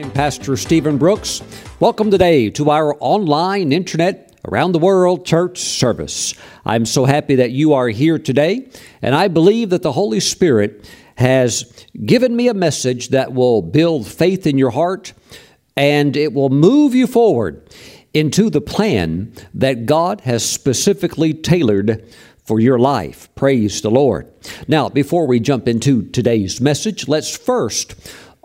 I'm Pastor Stephen Brooks. Welcome today to our online internet around the world church service. I'm so happy that you are here today, and I believe that the Holy Spirit has given me a message that will build faith in your heart and it will move you forward into the plan that God has specifically tailored for your life. Praise the Lord. Now, before we jump into today's message, let's first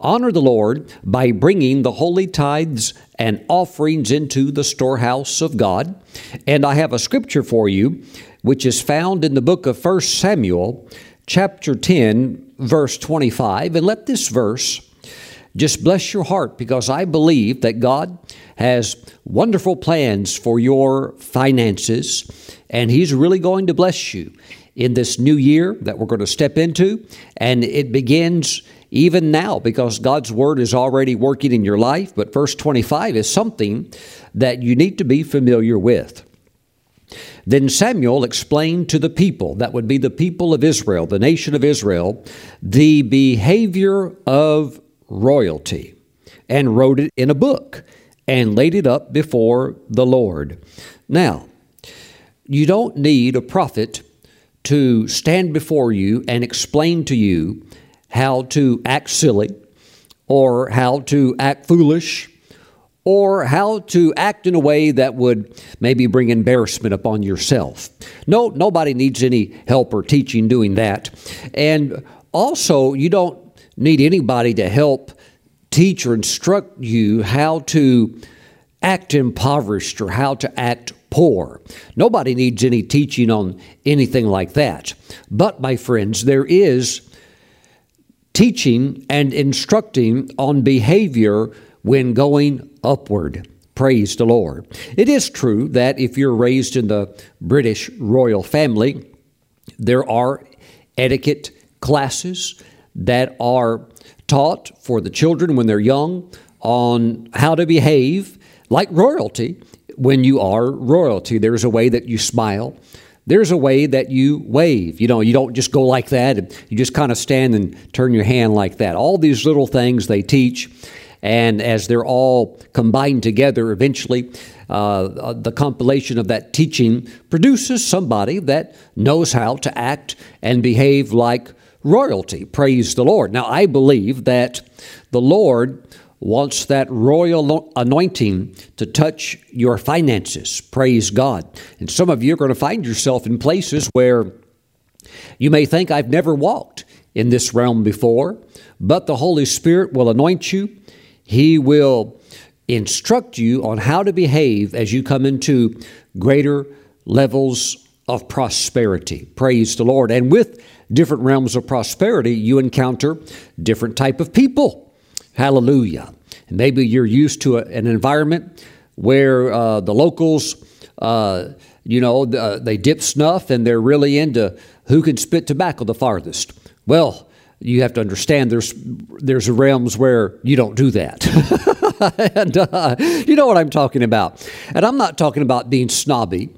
honor the Lord by bringing the holy tithes and offerings into the storehouse of God. And I have a scripture for you, which is found in the book of 1 Samuel, chapter 10, verse 25. And let this verse just bless your heart because I believe that God has wonderful plans for your finances and He's really going to bless you in this new year that we're going to step into. And it begins even now because God's Word is already working in your life. But verse 25 is something that you need to be familiar with. Then Samuel explained to the people, that would be the people of Israel, the nation of Israel, the behavior of royalty and wrote it in a book and laid it up before the Lord. Now, you don't need a prophet to stand before you and explain to you how to act silly or how to act foolish or how to act in a way that would maybe bring embarrassment upon yourself. No, nobody needs any help or teaching doing that. And also, you don't need anybody to help teach or instruct you how to act impoverished or how to act poor. Nobody needs any teaching on anything like that. But, my friends, there is teaching and instructing on behavior when going upward. Praise the Lord. It is true that if you're raised in the British royal family, there are etiquette classes that are taught for the children when they're young on how to behave like royalty when you are royalty. There's a way that you smile. There's a way that you wave. You know, you don't just go like that. You just kind of stand and turn your hand like that. All these little things they teach, and as they're all combined together, eventually uh, the compilation of that teaching produces somebody that knows how to act and behave like royalty. Praise the Lord. Now, I believe that the Lord wants that royal anointing to touch your finances. Praise God. And some of you are going to find yourself in places where you may think, I've never walked in this realm before, but the Holy Spirit will anoint you. He will instruct you on how to behave as you come into greater levels of prosperity. Praise the Lord. And with different realms of prosperity, you encounter different type of people. Hallelujah. Maybe you're used to a, an environment where uh, the locals, uh, you know, uh, they dip snuff and they're really into who can spit tobacco the farthest. Well, you have to understand there's there's realms where you don't do that. and uh, you know what I'm talking about. And I'm not talking about being snobby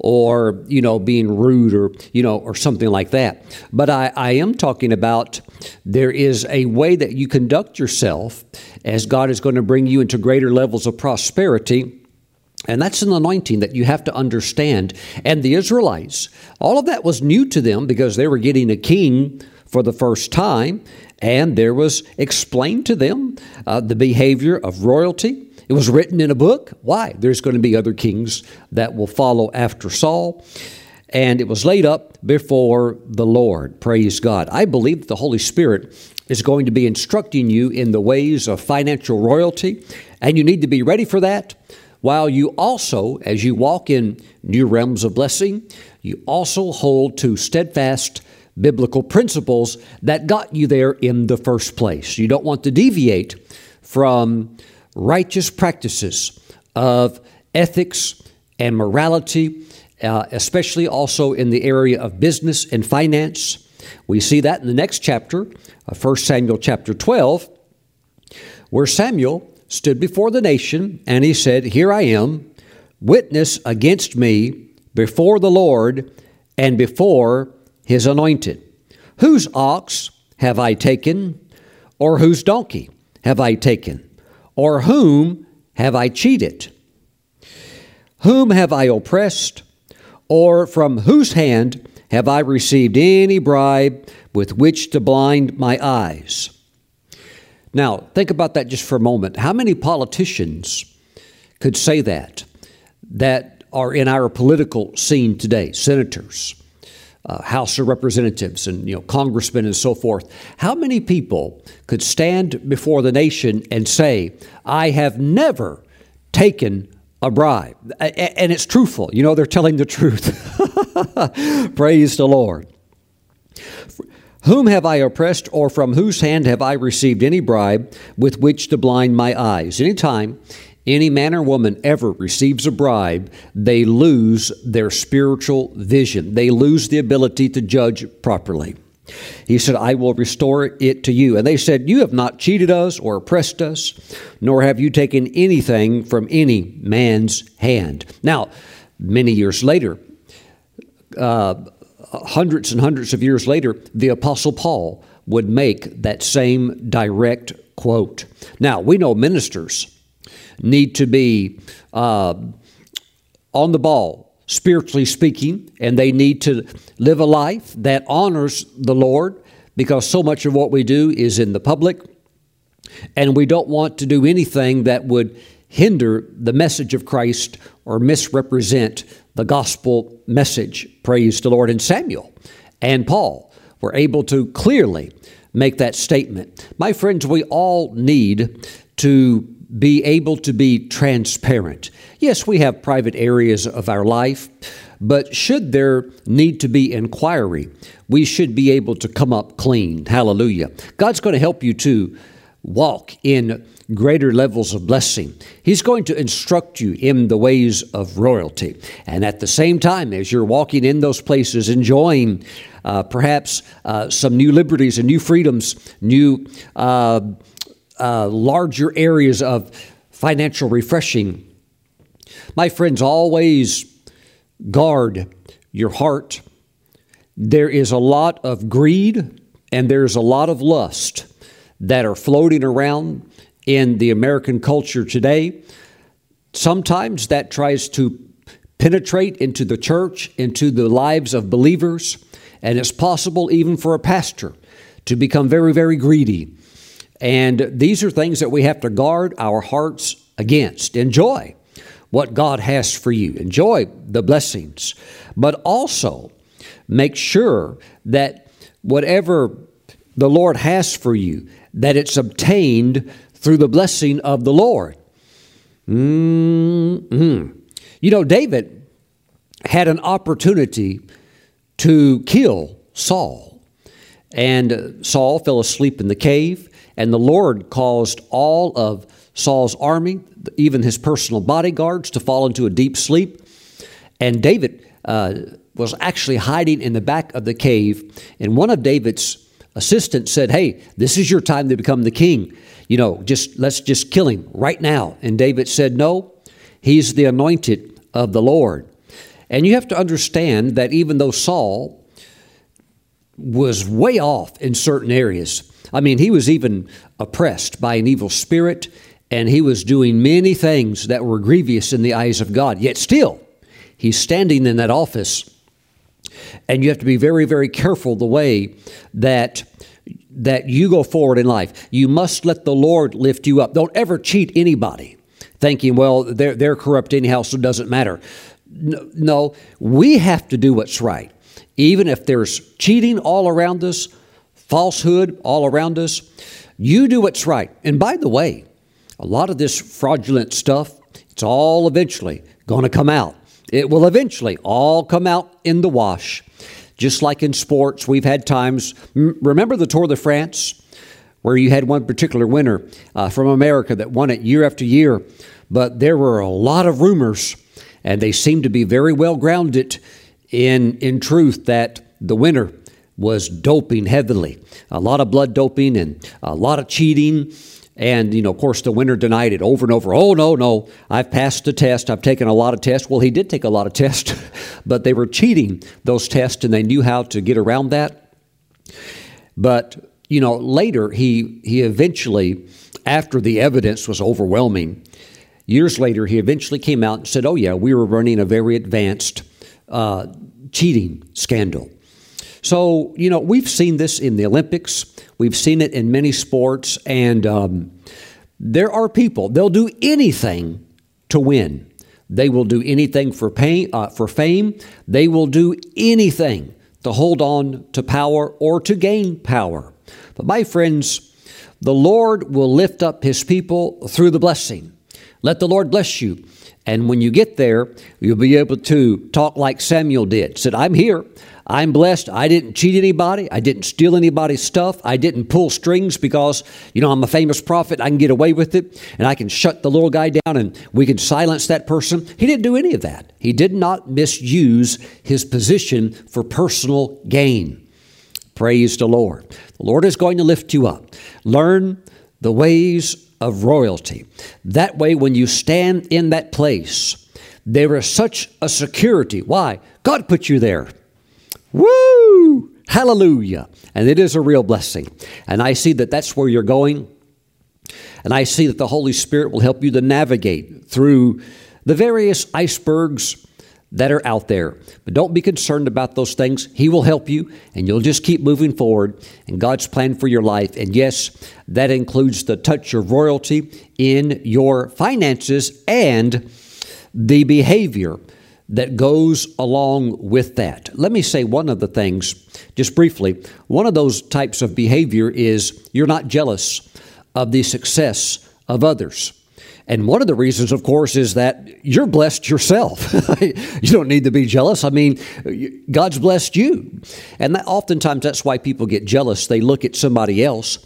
or you know being rude or you know or something like that. But I, I am talking about there is a way that you conduct yourself as god is going to bring you into greater levels of prosperity and that's an anointing that you have to understand. And the israelites all of that was new to them because they were getting a king for the first time and there was explained to them uh, the behavior of royalty it was written in a book. Why? There's going to be other kings that will follow after Saul. And it was laid up before the Lord. Praise God. I believe that the Holy Spirit is going to be instructing you in the ways of financial royalty, and you need to be ready for that. While you also, as you walk in new realms of blessing, you also hold to steadfast biblical principles that got you there in the first place. You don't want to deviate from righteous practices of ethics and morality, uh, especially also in the area of business and finance. We see that in the next chapter, uh, 1 Samuel chapter 12, where Samuel stood before the nation and he said, Here I am, witness against me before the Lord and before his anointed. Whose ox have I taken, or whose donkey have I taken? Or whom have I cheated? Whom have I oppressed? Or from whose hand have I received any bribe with which to blind my eyes? Now, think about that just for a moment. How many politicians could say that, that are in our political scene today? Senators, uh, House of Representatives, and you know, congressmen, and so forth. How many people could stand before the nation and say, "I have never taken a bribe," and it's truthful? You know, they're telling the truth. Praise the Lord. Whom have I oppressed, or from whose hand have I received any bribe with which to blind my eyes? Anytime any man or woman ever receives a bribe, they lose their spiritual vision. They lose the ability to judge properly. He said, I will restore it to you. And they said, You have not cheated us or oppressed us, nor have you taken anything from any man's hand. Now, many years later, uh, hundreds and hundreds of years later, the Apostle Paul would make that same direct quote. Now, we know ministers need to be uh, on the ball, spiritually speaking, and they need to live a life that honors the Lord because so much of what we do is in the public, and we don't want to do anything that would hinder the message of Christ or misrepresent the gospel message. Praise the Lord. And Samuel and Paul were able to clearly make that statement. My friends, we all need to be able to be transparent. Yes, we have private areas of our life, but should there need to be inquiry, we should be able to come up clean. Hallelujah. God's going to help you to walk in greater levels of blessing. He's going to instruct you in the ways of royalty. And at the same time, as you're walking in those places, enjoying uh, perhaps uh, some new liberties and new freedoms, new uh, uh, larger areas of financial refreshing. My friends, always guard your heart. There is a lot of greed and there's a lot of lust that are floating around in the American culture today. Sometimes that tries to penetrate into the church, into the lives of believers, and it's possible even for a pastor to become very, very greedy and these are things that we have to guard our hearts against. Enjoy what God has for you, enjoy the blessings, but also make sure that whatever the Lord has for you, that it's obtained through the blessing of the Lord. Mm-hmm. You know, David had an opportunity to kill Saul, and Saul fell asleep in the cave. And the Lord caused all of Saul's army, even his personal bodyguards, to fall into a deep sleep. And David uh, was actually hiding in the back of the cave. And one of David's assistants said, Hey, this is your time to become the king. You know, just let's just kill him right now. And David said, No, he's the anointed of the Lord. And you have to understand that even though Saul was way off in certain areas, I mean, he was even oppressed by an evil spirit, and he was doing many things that were grievous in the eyes of God. Yet still, he's standing in that office, and you have to be very, very careful the way that that you go forward in life. You must let the Lord lift you up. Don't ever cheat anybody, thinking, well, they're they're corrupt anyhow, so it doesn't matter. No, no, we have to do what's right. Even if there's cheating all around us, falsehood all around us. You do what's right. And by the way, a lot of this fraudulent stuff, it's all eventually going to come out. It will eventually all come out in the wash. Just like in sports, we've had times. Remember the Tour de France, where you had one particular winner uh, from America that won it year after year, but there were a lot of rumors, and they seemed to be very well grounded in in truth that the winner was doping heavily. A lot of blood doping and a lot of cheating. And, you know, of course, the winner denied it over and over. Oh, no, no, I've passed the test. I've taken a lot of tests. Well, he did take a lot of tests, but they were cheating those tests and they knew how to get around that. But, you know, later he, he eventually after the evidence was overwhelming, years later, he eventually came out and said, Oh, yeah, we were running a very advanced uh, cheating scandal. So, you know, we've seen this in the Olympics, we've seen it in many sports, and um, there are people, they'll do anything to win. They will do anything for, pain, uh, for fame. They will do anything to hold on to power or to gain power. But my friends, the Lord will lift up his people through the blessing. Let the Lord bless you. And when you get there, you'll be able to talk like Samuel did. Said, I'm here. I'm blessed. I didn't cheat anybody. I didn't steal anybody's stuff. I didn't pull strings because, you know, I'm a famous prophet. I can get away with it and I can shut the little guy down and we can silence that person. He didn't do any of that. He did not misuse his position for personal gain. Praise the Lord. The Lord is going to lift you up. Learn the ways of royalty. That way, when you stand in that place, there is such a security. Why? God put you there. Woo! Hallelujah. And it is a real blessing. And I see that that's where you're going. And I see that the Holy Spirit will help you to navigate through the various icebergs that are out there. But don't be concerned about those things. He will help you, and you'll just keep moving forward in God's plan for your life. And yes, that includes the touch of royalty in your finances and the behavior that goes along with that. Let me say one of the things, just briefly. One of those types of behavior is you're not jealous of the success of others. And one of the reasons, of course, is that you're blessed yourself. you don't need to be jealous. I mean, God's blessed you. And that, oftentimes that's why people get jealous. They look at somebody else,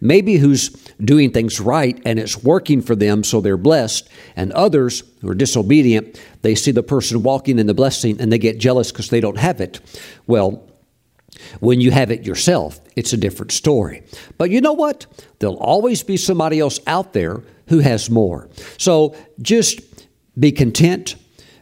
maybe who's doing things right and it's working for them, so they're blessed. And others who are disobedient, they see the person walking in the blessing and they get jealous because they don't have it. Well, when you have it yourself, it's a different story. But you know what? There'll always be somebody else out there who has more. So just be content,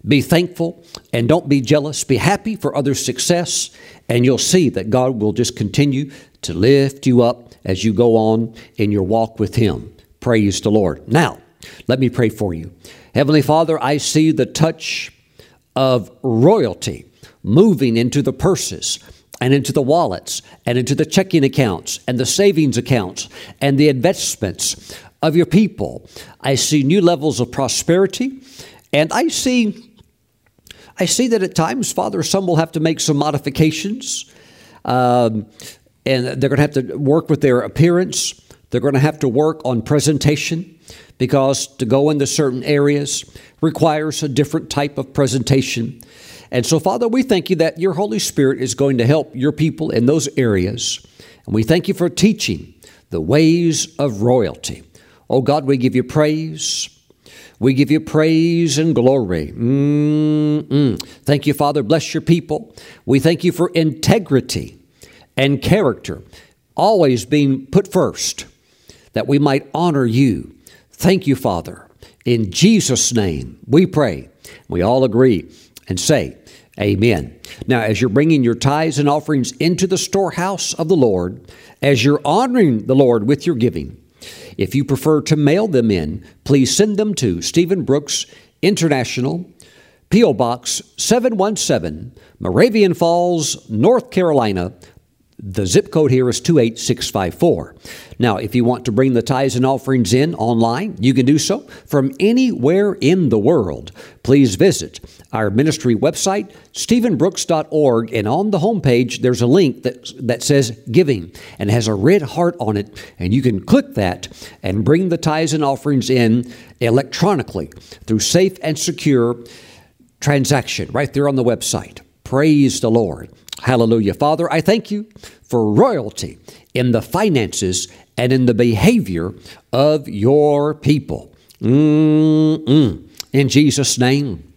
be thankful, and don't be jealous. Be happy for others' success, and you'll see that God will just continue to lift you up as you go on in your walk with Him. Praise the Lord. Now, let me pray for you. Heavenly Father, I see the touch of royalty moving into the purses and into the wallets and into the checking accounts and the savings accounts and the investments of your people. I see new levels of prosperity, and I see I see that at times, Father, some will have to make some modifications, um, and they're going to have to work with their appearance. They're going to have to work on presentation because to go into certain areas requires a different type of presentation. And so, Father, we thank you that your Holy Spirit is going to help your people in those areas. And we thank you for teaching the ways of royalty. Oh God, we give you praise. We give you praise and glory. Mm-mm. Thank you, Father. Bless your people. We thank you for integrity and character always being put first, that we might honor you. Thank you, Father. In Jesus' name, we pray. We all agree and say, Amen. Now, as you're bringing your tithes and offerings into the storehouse of the Lord, as you're honoring the Lord with your giving, if you prefer to mail them in, please send them to Stephen Brooks International, P.O. Box 717, Moravian Falls, North Carolina the zip code here is 28654. Now, if you want to bring the tithes and offerings in online, you can do so from anywhere in the world. Please visit our ministry website, stephenbrooks.org, and on the homepage, there's a link that, that says giving and has a red heart on it. And you can click that and bring the tithes and offerings in electronically through safe and secure transaction right there on the website. Praise the Lord. Hallelujah. Father, I thank you for royalty in the finances and in the behavior of your people. Mm-mm. In Jesus' name,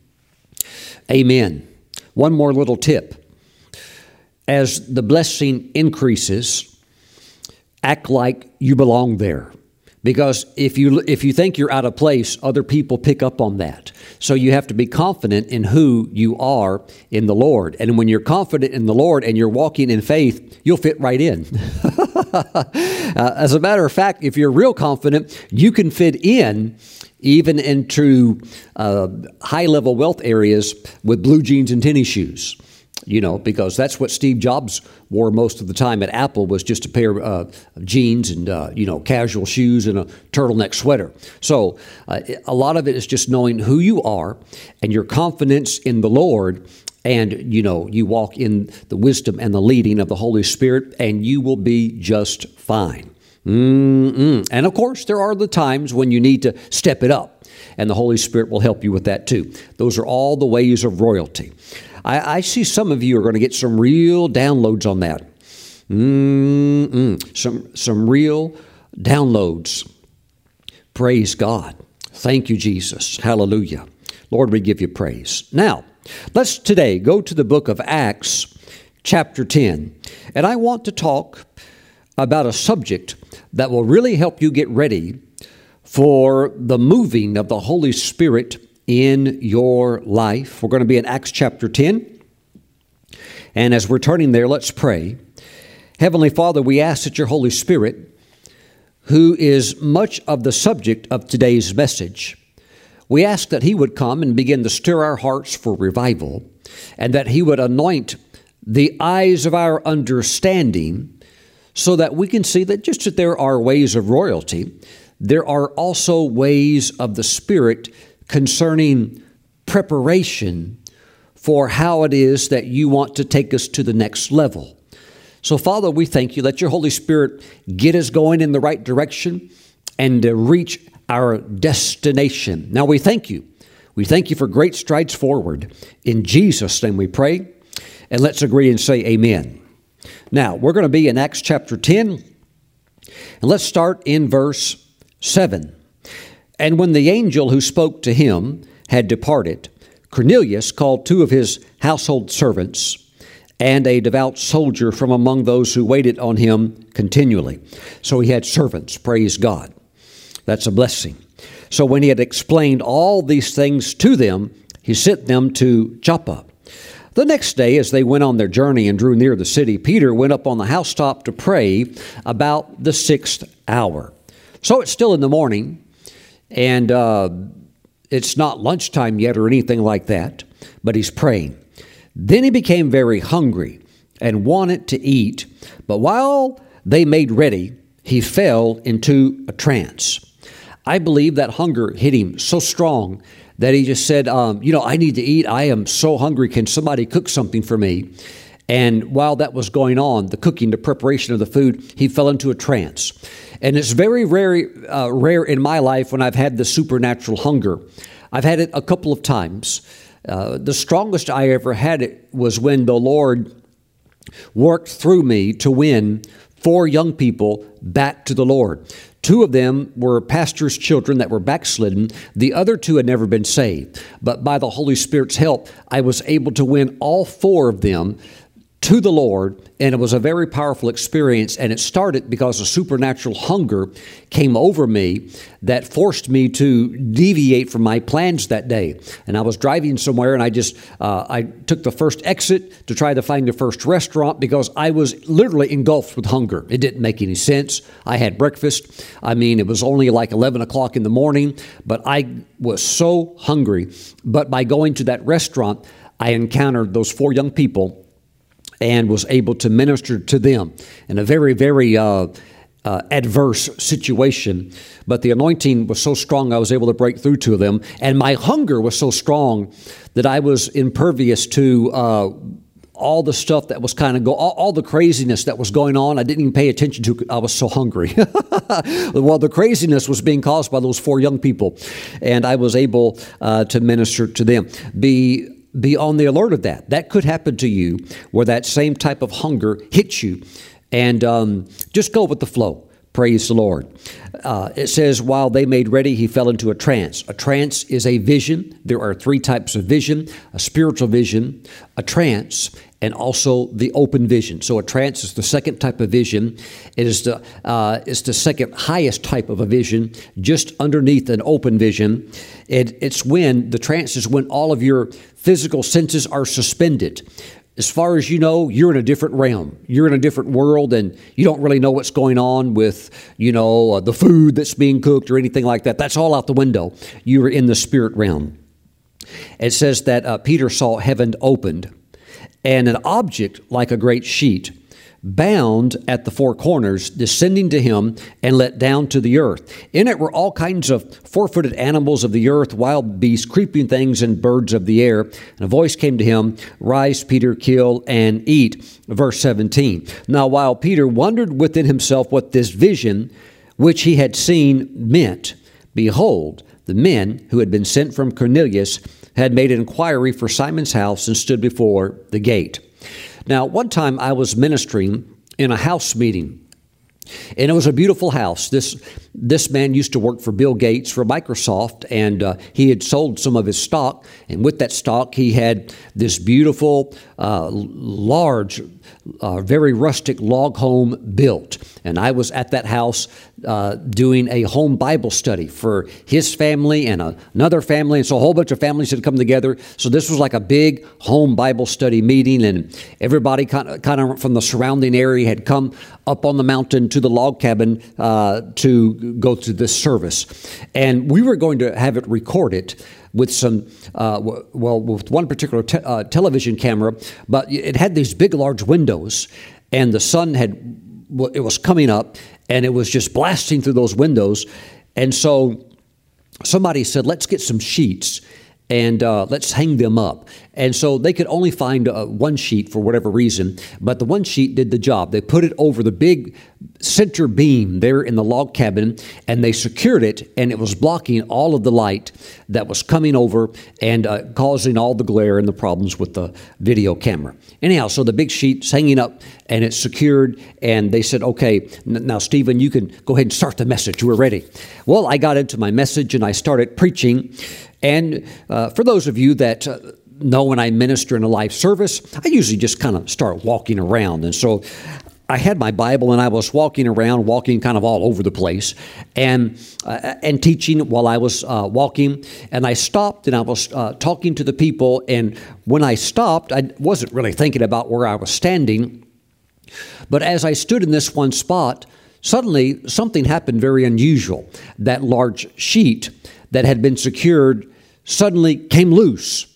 amen. One more little tip. As the blessing increases, act like you belong there. Because if you, if you think you're out of place, other people pick up on that. So you have to be confident in who you are in the Lord. And when you're confident in the Lord and you're walking in faith, you'll fit right in. uh, as a matter of fact, if you're real confident, you can fit in even into uh, high level wealth areas with blue jeans and tennis shoes you know, because that's what Steve Jobs wore most of the time at Apple was just a pair uh, of jeans and uh, you know casual shoes and a turtleneck sweater. So uh, a lot of it is just knowing who you are and your confidence in the Lord. And you know, you walk in the wisdom and the leading of the Holy Spirit, and you will be just fine. Mm-mm. And of course, there are the times when you need to step it up, and the Holy Spirit will help you with that too. Those are all the ways of royalty. I, I see some of you are going to get some real downloads on that. Mm-mm. Some, some real downloads. Praise God. Thank you, Jesus. Hallelujah. Lord, we give you praise. Now, let's today go to the book of Acts, chapter 10. And I want to talk about a subject that will really help you get ready for the moving of the Holy Spirit in your life. We're going to be in Acts chapter 10. And as we're turning there, let's pray. Heavenly Father, we ask that your Holy Spirit, who is much of the subject of today's message, we ask that He would come and begin to stir our hearts for revival, and that He would anoint the eyes of our understanding so that we can see that just that there are ways of royalty, there are also ways of the Spirit concerning preparation for how it is that you want to take us to the next level. So, Father, we thank you. Let your Holy Spirit get us going in the right direction and to reach our destination. Now, we thank you. We thank you for great strides forward. In Jesus' name we pray. And let's agree and say amen. Now, we're going to be in Acts chapter 10. And let's start in verse 7. And when the angel who spoke to him had departed, Cornelius called two of his household servants and a devout soldier from among those who waited on him continually. So he had servants, praise God. That's a blessing. So when he had explained all these things to them, he sent them to Joppa. The next day, as they went on their journey and drew near the city, Peter went up on the housetop to pray about the sixth hour. So it's still in the morning, and uh, it's not lunchtime yet or anything like that, but he's praying. Then he became very hungry and wanted to eat, but while they made ready, he fell into a trance. I believe that hunger hit him so strong that he just said, um, You know, I need to eat. I am so hungry. Can somebody cook something for me? And while that was going on, the cooking, the preparation of the food, he fell into a trance. And it's very rare, uh, rare in my life when I've had the supernatural hunger. I've had it a couple of times. Uh, the strongest I ever had it was when the Lord worked through me to win four young people back to the Lord. Two of them were pastors' children that were backslidden. The other two had never been saved. But by the Holy Spirit's help, I was able to win all four of them to the Lord, and it was a very powerful experience. And it started because a supernatural hunger came over me that forced me to deviate from my plans that day. And I was driving somewhere, and I just uh, I took the first exit to try to find the first restaurant because I was literally engulfed with hunger. It didn't make any sense. I had breakfast. I mean, it was only like eleven o'clock in the morning, but I was so hungry. But by going to that restaurant, I encountered those four young people and was able to minister to them in a very, very uh, uh, adverse situation. But the anointing was so strong, I was able to break through to them. And my hunger was so strong that I was impervious to. Uh, all the stuff that was kind of go, all, all, the craziness that was going on, I didn't even pay attention to. I was so hungry. well, the craziness was being caused by those four young people, and I was able uh, to minister to them. Be be on the alert of that. That could happen to you where that same type of hunger hits you. And um, just go with the flow. Praise the Lord. Uh, it says, while they made ready, he fell into a trance. A trance is a vision. There are three types of vision a spiritual vision, a trance, and also the open vision. So a trance is the second type of vision. It is the, uh, it's the second highest type of a vision, just underneath an open vision. It, it's when the trance is when all of your physical senses are suspended. as far as you know, you're in a different realm. You're in a different world, and you don't really know what's going on with, you know, uh, the food that's being cooked or anything like that. That's all out the window. You are in the spirit realm. It says that uh, Peter saw heaven opened, and an object like a great sheet bound at the four corners, descending to him and let down to the earth. In it were all kinds of four footed animals of the earth, wild beasts, creeping things, and birds of the air. And a voice came to him Rise, Peter, kill and eat. Verse 17. Now, while Peter wondered within himself what this vision which he had seen meant, behold, the men who had been sent from Cornelius had made an inquiry for Simon's house and stood before the gate. Now, one time I was ministering in a house meeting. And it was a beautiful house. This this man used to work for Bill Gates for Microsoft, and uh, he had sold some of his stock. And with that stock, he had this beautiful, uh, large, uh, very rustic log home built. And I was at that house uh, doing a home Bible study for his family and a, another family. And so a whole bunch of families had come together. So this was like a big home Bible study meeting, and everybody kind of, kind of from the surrounding area had come up on the mountain to the log cabin uh, to go to this service. And we were going to have it recorded with some, uh, well, with one particular te- uh, television camera, but it had these big, large windows, and the sun had, it was coming up, and it was just blasting through those windows. And so somebody said, let's get some sheets and uh, let's hang them up. And so they could only find uh, one sheet for whatever reason, but the one sheet did the job. They put it over the big center beam there in the log cabin and they secured it, and it was blocking all of the light that was coming over and uh, causing all the glare and the problems with the video camera. Anyhow, so the big sheet's hanging up and it's secured, and they said, Okay, now, Stephen, you can go ahead and start the message. We're ready. Well, I got into my message and I started preaching. And uh, for those of you that uh, know when I minister in a live service, I usually just kind of start walking around. And so I had my Bible and I was walking around, walking kind of all over the place, and uh, and teaching while I was uh, walking. And I stopped and I was uh, talking to the people. And when I stopped, I wasn't really thinking about where I was standing. But as I stood in this one spot, suddenly something happened very unusual. That large sheet that had been secured suddenly came loose.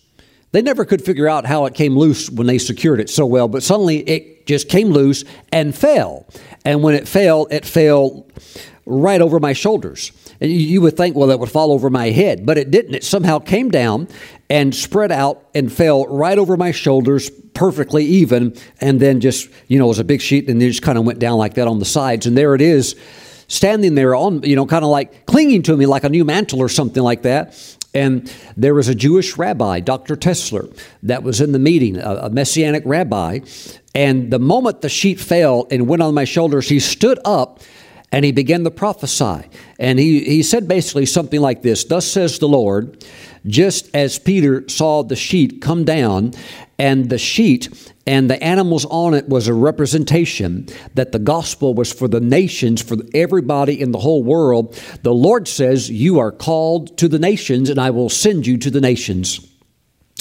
They never could figure out how it came loose when they secured it so well, but suddenly it just came loose and fell. And when it fell, it fell right over my shoulders. And you would think, well, it would fall over my head, but it didn't. It somehow came down and spread out and fell right over my shoulders, perfectly even, and then just, you know, it was a big sheet and then just kind of went down like that on the sides. And there it is, standing there on, you know, kind of like clinging to me like a new mantle or something like that. And there was a Jewish rabbi, Dr. Tessler, that was in the meeting, a, a, messianic rabbi. And the moment the sheet fell and went on my shoulders, he stood up and he began to prophesy. And he, he said basically something like this Thus says the Lord, just as Peter saw the sheet come down, and the sheet and the animals on it was a representation that the gospel was for the nations, for everybody in the whole world. The Lord says, You are called to the nations, and I will send you to the nations.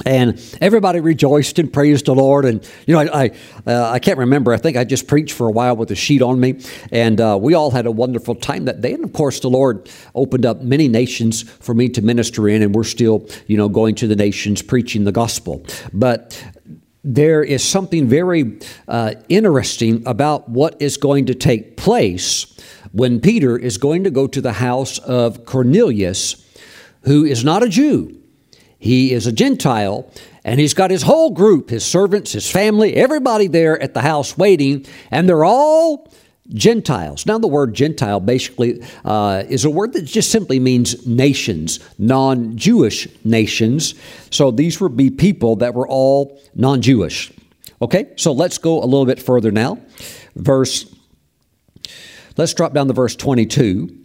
And everybody rejoiced and praised the Lord. And you know, I I, uh, I, can't remember. I think I just preached for a while with a sheet on me, and uh, we all had a wonderful time that day. And of course, the Lord opened up many nations for me to minister in, and we're still, you know, going to the nations preaching the gospel. But there is something very uh, interesting about what is going to take place when Peter is going to go to the house of Cornelius, who is not a Jew. He is a Gentile, and he's got his whole group, his servants, his family, everybody there at the house waiting, and they're all Gentiles. Now, the word Gentile basically uh, is a word that just simply means nations, non Jewish nations. So these would be people that were all non Jewish. Okay, so let's go a little bit further now. Verse, let's drop down to verse 22.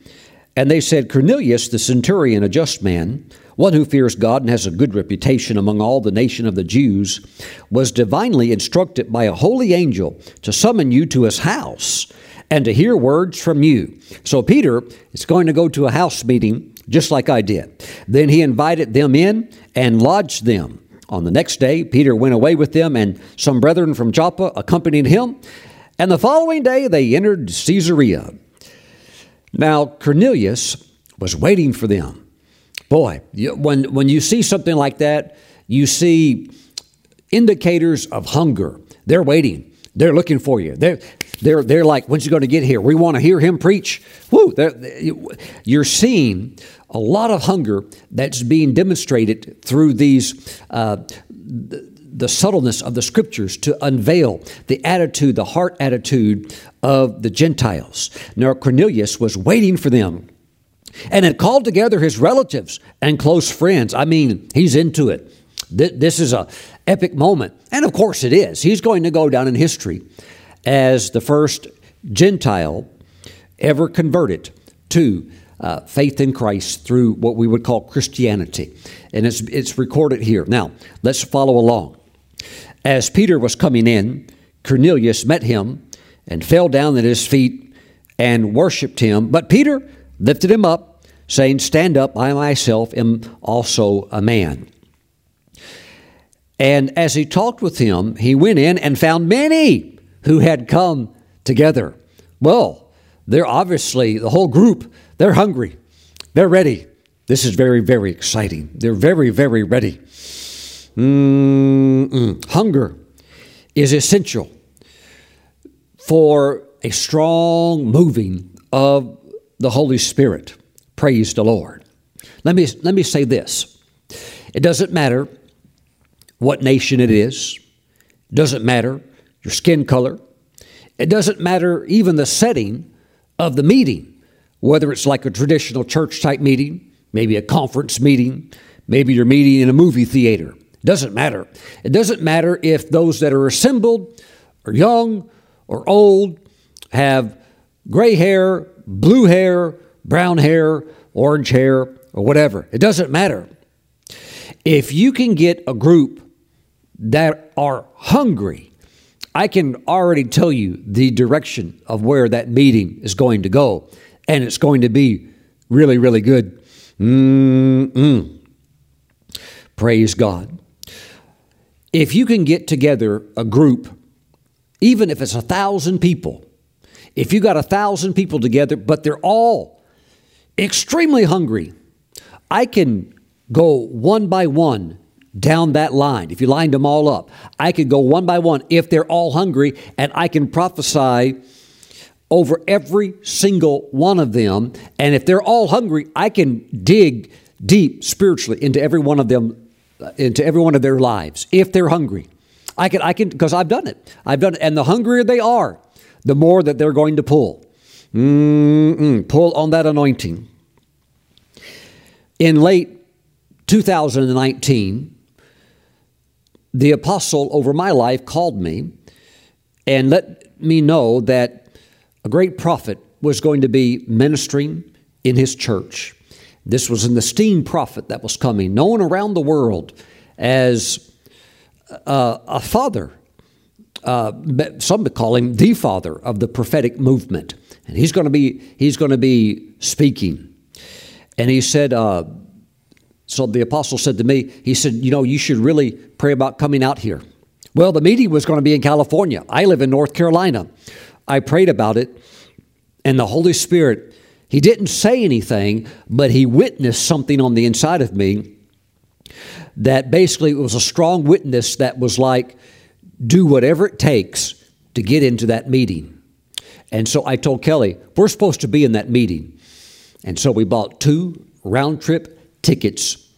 And they said, Cornelius, the centurion, a just man, one who fears God and has a good reputation among all the nation of the Jews, was divinely instructed by a holy angel to summon you to his house and to hear words from you. So Peter is going to go to a house meeting just like I did. Then he invited them in and lodged them. On the next day, Peter went away with them, and some brethren from Joppa accompanied him. And the following day, they entered Caesarea. Now, Cornelius was waiting for them. Boy, when, when you see something like that, you see indicators of hunger. They're waiting. They're looking for you. They're, they're, they're like, when's he going to get here? We want to hear him preach. Woo! You're seeing a lot of hunger that's being demonstrated through these. Uh, the subtleness of the scriptures to unveil the attitude, the heart attitude of the Gentiles. Now, Cornelius was waiting for them and had called together his relatives and close friends. I mean, he's into it. This is a epic moment. And of course it is. He's going to go down in history as the first Gentile ever converted to uh, faith in Christ through what we would call Christianity. And it's, it's recorded here. Now, let's follow along. As Peter was coming in, Cornelius met him and fell down at his feet and worshiped him. But Peter lifted him up, saying, Stand up, I myself am also a man. And as he talked with him, he went in and found many who had come together. Well, they're obviously, the whole group, they're hungry. They're ready. This is very, very exciting. They're very, very ready. Mm-mm. Hunger is essential for a strong moving of the Holy Spirit. Praise the Lord. Let me, let me say this it doesn't matter what nation it is. It doesn't matter your skin color. It doesn't matter even the setting of the meeting, whether it's like a traditional church type meeting, maybe a conference meeting, maybe you're meeting in a movie theater. It doesn't matter. It doesn't matter if those that are assembled are young or old, have gray hair, blue hair, brown hair, orange hair, or whatever. It doesn't matter. If you can get a group that are hungry, I can already tell you the direction of where that meeting is going to go, and it's going to be really, really good. Mm-mm. Praise God. If you can get together a group, even if it's a thousand people, if you got a thousand people together, but they're all extremely hungry, I can go one by one down that line, if you lined them all up, I could go one by one if they're all hungry, and I can prophesy over every single one of them. And if they're all hungry, I can dig deep spiritually into every one of them, uh, into every one of their lives, if they're hungry. I can, I can, because I've done it. I've done it. And the hungrier they are, the more that they're going to pull. Mm-mm, pull on that anointing. In late 2019, the apostle over my life called me and let me know that a great prophet was going to be ministering in his church. This was an esteemed prophet that was coming, known around the world as uh, a father. Uh, some call him the father of the prophetic movement, and he's going to be he's going to be speaking. And he said, uh, so the apostle said to me, he said, You know, you should really pray about coming out here. Well, the meeting was going to be in California. I live in North Carolina. I prayed about it, and the Holy Spirit, He didn't say anything, but He witnessed something on the inside of me that basically it was a strong witness that was like, do whatever it takes to get into that meeting. And so I told Kelly, we're supposed to be in that meeting. And so we bought two round trip tickets.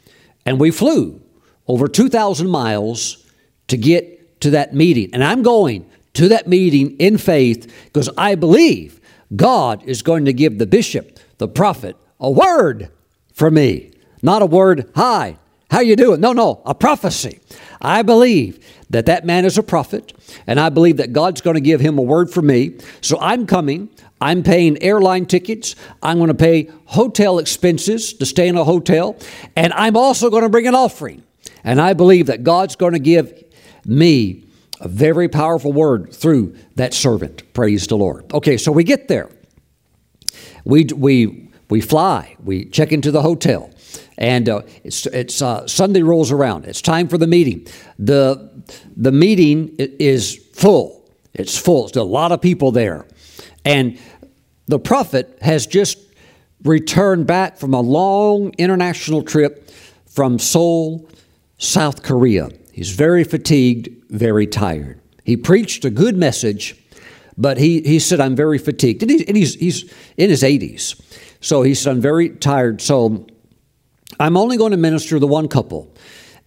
And we flew over 2,000 miles to get to that meeting. And I'm going to that meeting in faith because I believe God is going to give the bishop, the prophet, a word for me. Not a word, hi, how you doing? No, no, a prophecy. I believe that that man is a prophet, and I believe that God's going to give him a word for me. So I'm coming. I'm paying airline tickets. I'm going to pay hotel expenses to stay in a hotel. And I'm also going to bring an offering. And I believe that God's going to give me a very powerful word through that servant. Praise the Lord. Okay, so we get there. We, we, we fly. We check into the hotel. And uh, it's, it's uh, Sunday rolls around. It's time for the meeting. the The meeting is full. It's full. There's a lot of people there, and the prophet has just returned back from a long international trip from Seoul, South Korea. He's very fatigued, very tired. He preached a good message, but he, he said, I'm very fatigued. And, he, and he's, he's in his 80s. So he said, I'm very tired. So I'm only going to minister to one couple.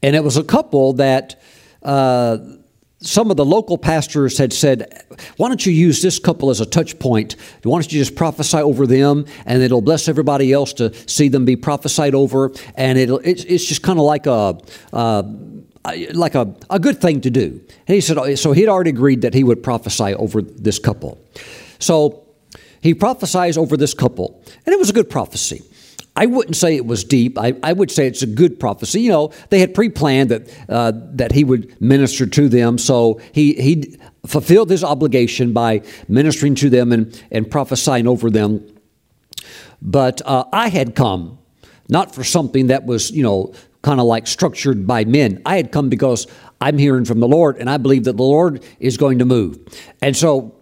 And it was a couple that uh, some of the local pastors had said, Why don't you use this couple as a touch point? Why don't you just prophesy over them and it'll bless everybody else to see them be prophesied over? And it'll, it's, it's just kind of like a. Uh, like a, a good thing to do. And he said, so he'd already agreed that he would prophesy over this couple. So he prophesies over this couple, and it was a good prophecy. I wouldn't say it was deep. I, I would say it's a good prophecy. You know, they had pre-planned that uh, that he would minister to them, so he he fulfilled his obligation by ministering to them and and prophesying over them. But uh, I had come not for something that was you know kind of like structured by men. I had come because I'm hearing from the Lord, and I believe that the Lord is going to move, and so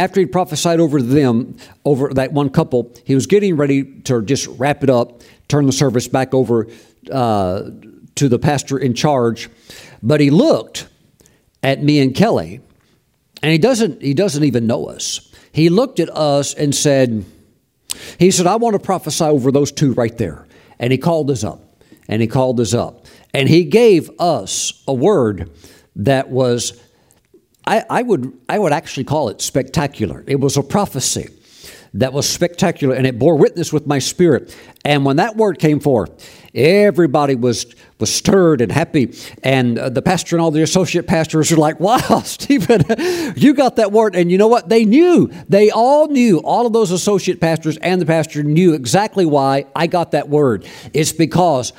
after he prophesied over them, over that one couple, he was getting ready to just wrap it up, turn the service back over uh, to the pastor in charge. But he looked at me and Kelly, and he doesn't, he doesn't even know us. He looked at us and said, he said, I want to prophesy over those two right there. And he called us up, and he called us up. And he gave us a word that was I, I, would, I would actually call it spectacular. It was a prophecy that was spectacular and it bore witness with my spirit. And when that word came forth, everybody was, was stirred and happy. And uh, the pastor and all the associate pastors were like, wow, Stephen, you got that word. And you know what? They knew. They all knew. All of those associate pastors and the pastor knew exactly why I got that word. It's because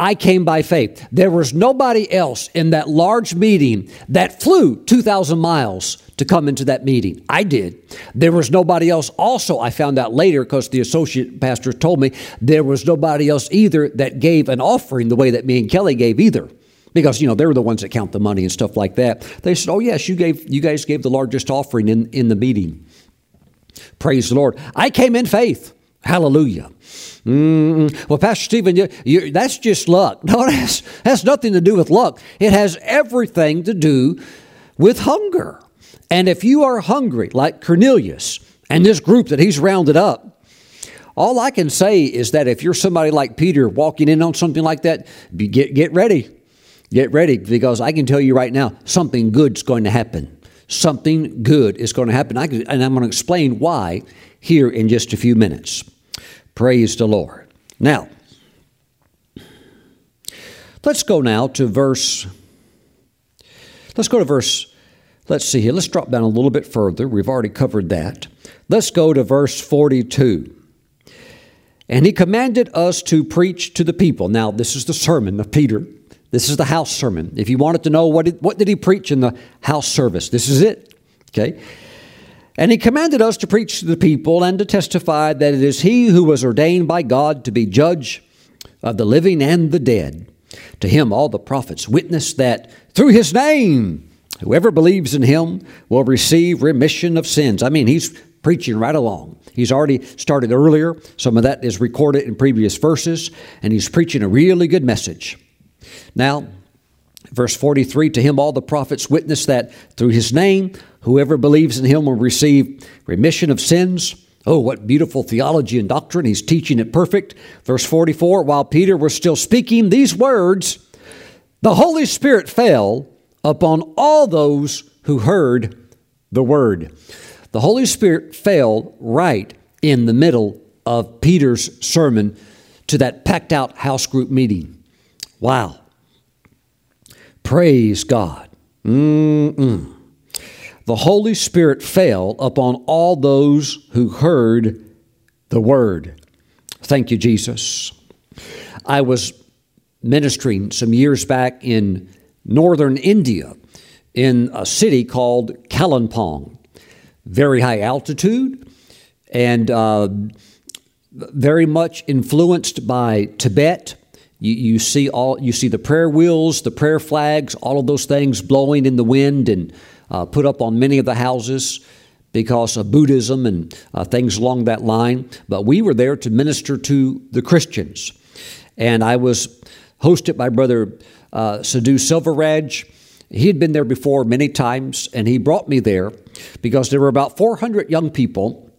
I came by faith. There was nobody else in that large meeting that flew 2,000 miles to come into that meeting. I did. There was nobody else. Also, I found out later because the associate pastor told me there was nobody else either that gave an offering the way that me and Kelly gave either. Because you know they were the ones that count the money and stuff like that. They said, "Oh yes, you gave you guys gave the largest offering in in the meeting." Praise the Lord. I came in faith. Hallelujah. Mm, well, Pastor Stephen, you, you, that's just luck. No, it has, nothing to do with luck. It has everything to do with hunger. And if you are hungry, like Cornelius and this group that he's rounded up, all I can say is that if you're somebody like Peter walking in on something like that, get, get ready. Get ready because I can tell you right now, something good's going to happen. Something good is going to happen. Can, and I'm going to explain why here in just a few minutes. Praise the Lord. Now, let's go now to verse. Let's go to verse. Let's see here. Let's drop down a little bit further. We've already covered that. Let's go to verse 42. And he commanded us to preach to the people. Now, this is the sermon of Peter. This is the house sermon. If you wanted to know what, did, what did he preach in the house service, this is it. Okay. And he commanded us to preach to the people and to testify that it is he who was ordained by God to be judge of the living and the dead. To him, all the prophets witness that through his name, whoever believes in him will receive remission of sins. I mean, he's preaching right along. He's already started earlier. Some of that is recorded in previous verses, and he's preaching a really good message. Now, verse 43 to him all the prophets witness that through his name Whoever believes in him will receive remission of sins. Oh, what beautiful theology and doctrine. He's teaching it perfect. Verse 44 While Peter was still speaking these words, the Holy Spirit fell upon all those who heard the word. The Holy Spirit fell right in the middle of Peter's sermon to that packed out house group meeting. Wow. Praise God. Mm-mm the Holy Spirit fell upon all those who heard the word. Thank you, Jesus. I was ministering some years back in northern India in a city called Kalimpong. Very high altitude and uh, very much influenced by Tibet You, you see all you see the prayer wheels, the prayer flags, all of those things blowing in the wind and uh, put up on many of the houses because of Buddhism and uh, things along that line. But we were there to minister to the Christians, and I was hosted by Brother uh, Sadhu Selvaraj. He had been there before many times, and he brought me there because there were about 400 young people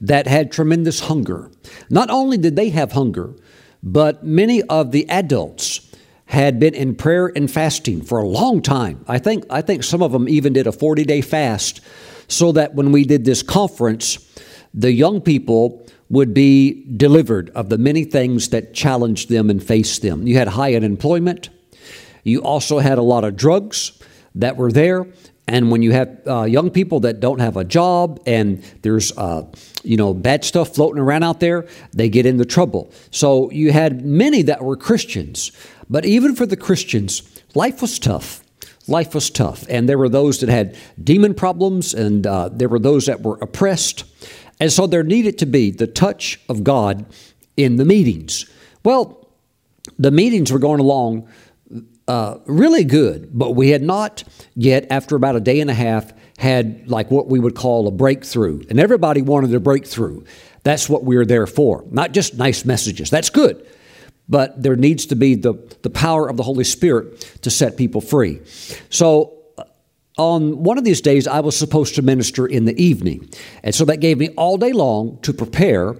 that had tremendous hunger. Not only did they have hunger, but many of the adults had been in prayer and fasting for a long time. I think, I think some of them even did a 40 day fast so that when we did this conference, the young people would be delivered of the many things that challenged them and faced them. You had high unemployment, you also had a lot of drugs that were there. And when you have uh, young people that don't have a job and there's uh, you know bad stuff floating around out there, they get into trouble. So you had many that were Christians, but even for the Christians, life was tough. Life was tough, and there were those that had demon problems, and uh, there were those that were oppressed, and so there needed to be the touch of God in the meetings. Well, the meetings were going along uh, really good, but we had not yet, after about a day and a half, had like what we would call a breakthrough. And everybody wanted a breakthrough. That's what we are there for. Not just nice messages. That's good. But there needs to be the, the power of the Holy Spirit to set people free. So uh, on one of these days, I was supposed to minister in the evening. And so that gave me all day long to prepare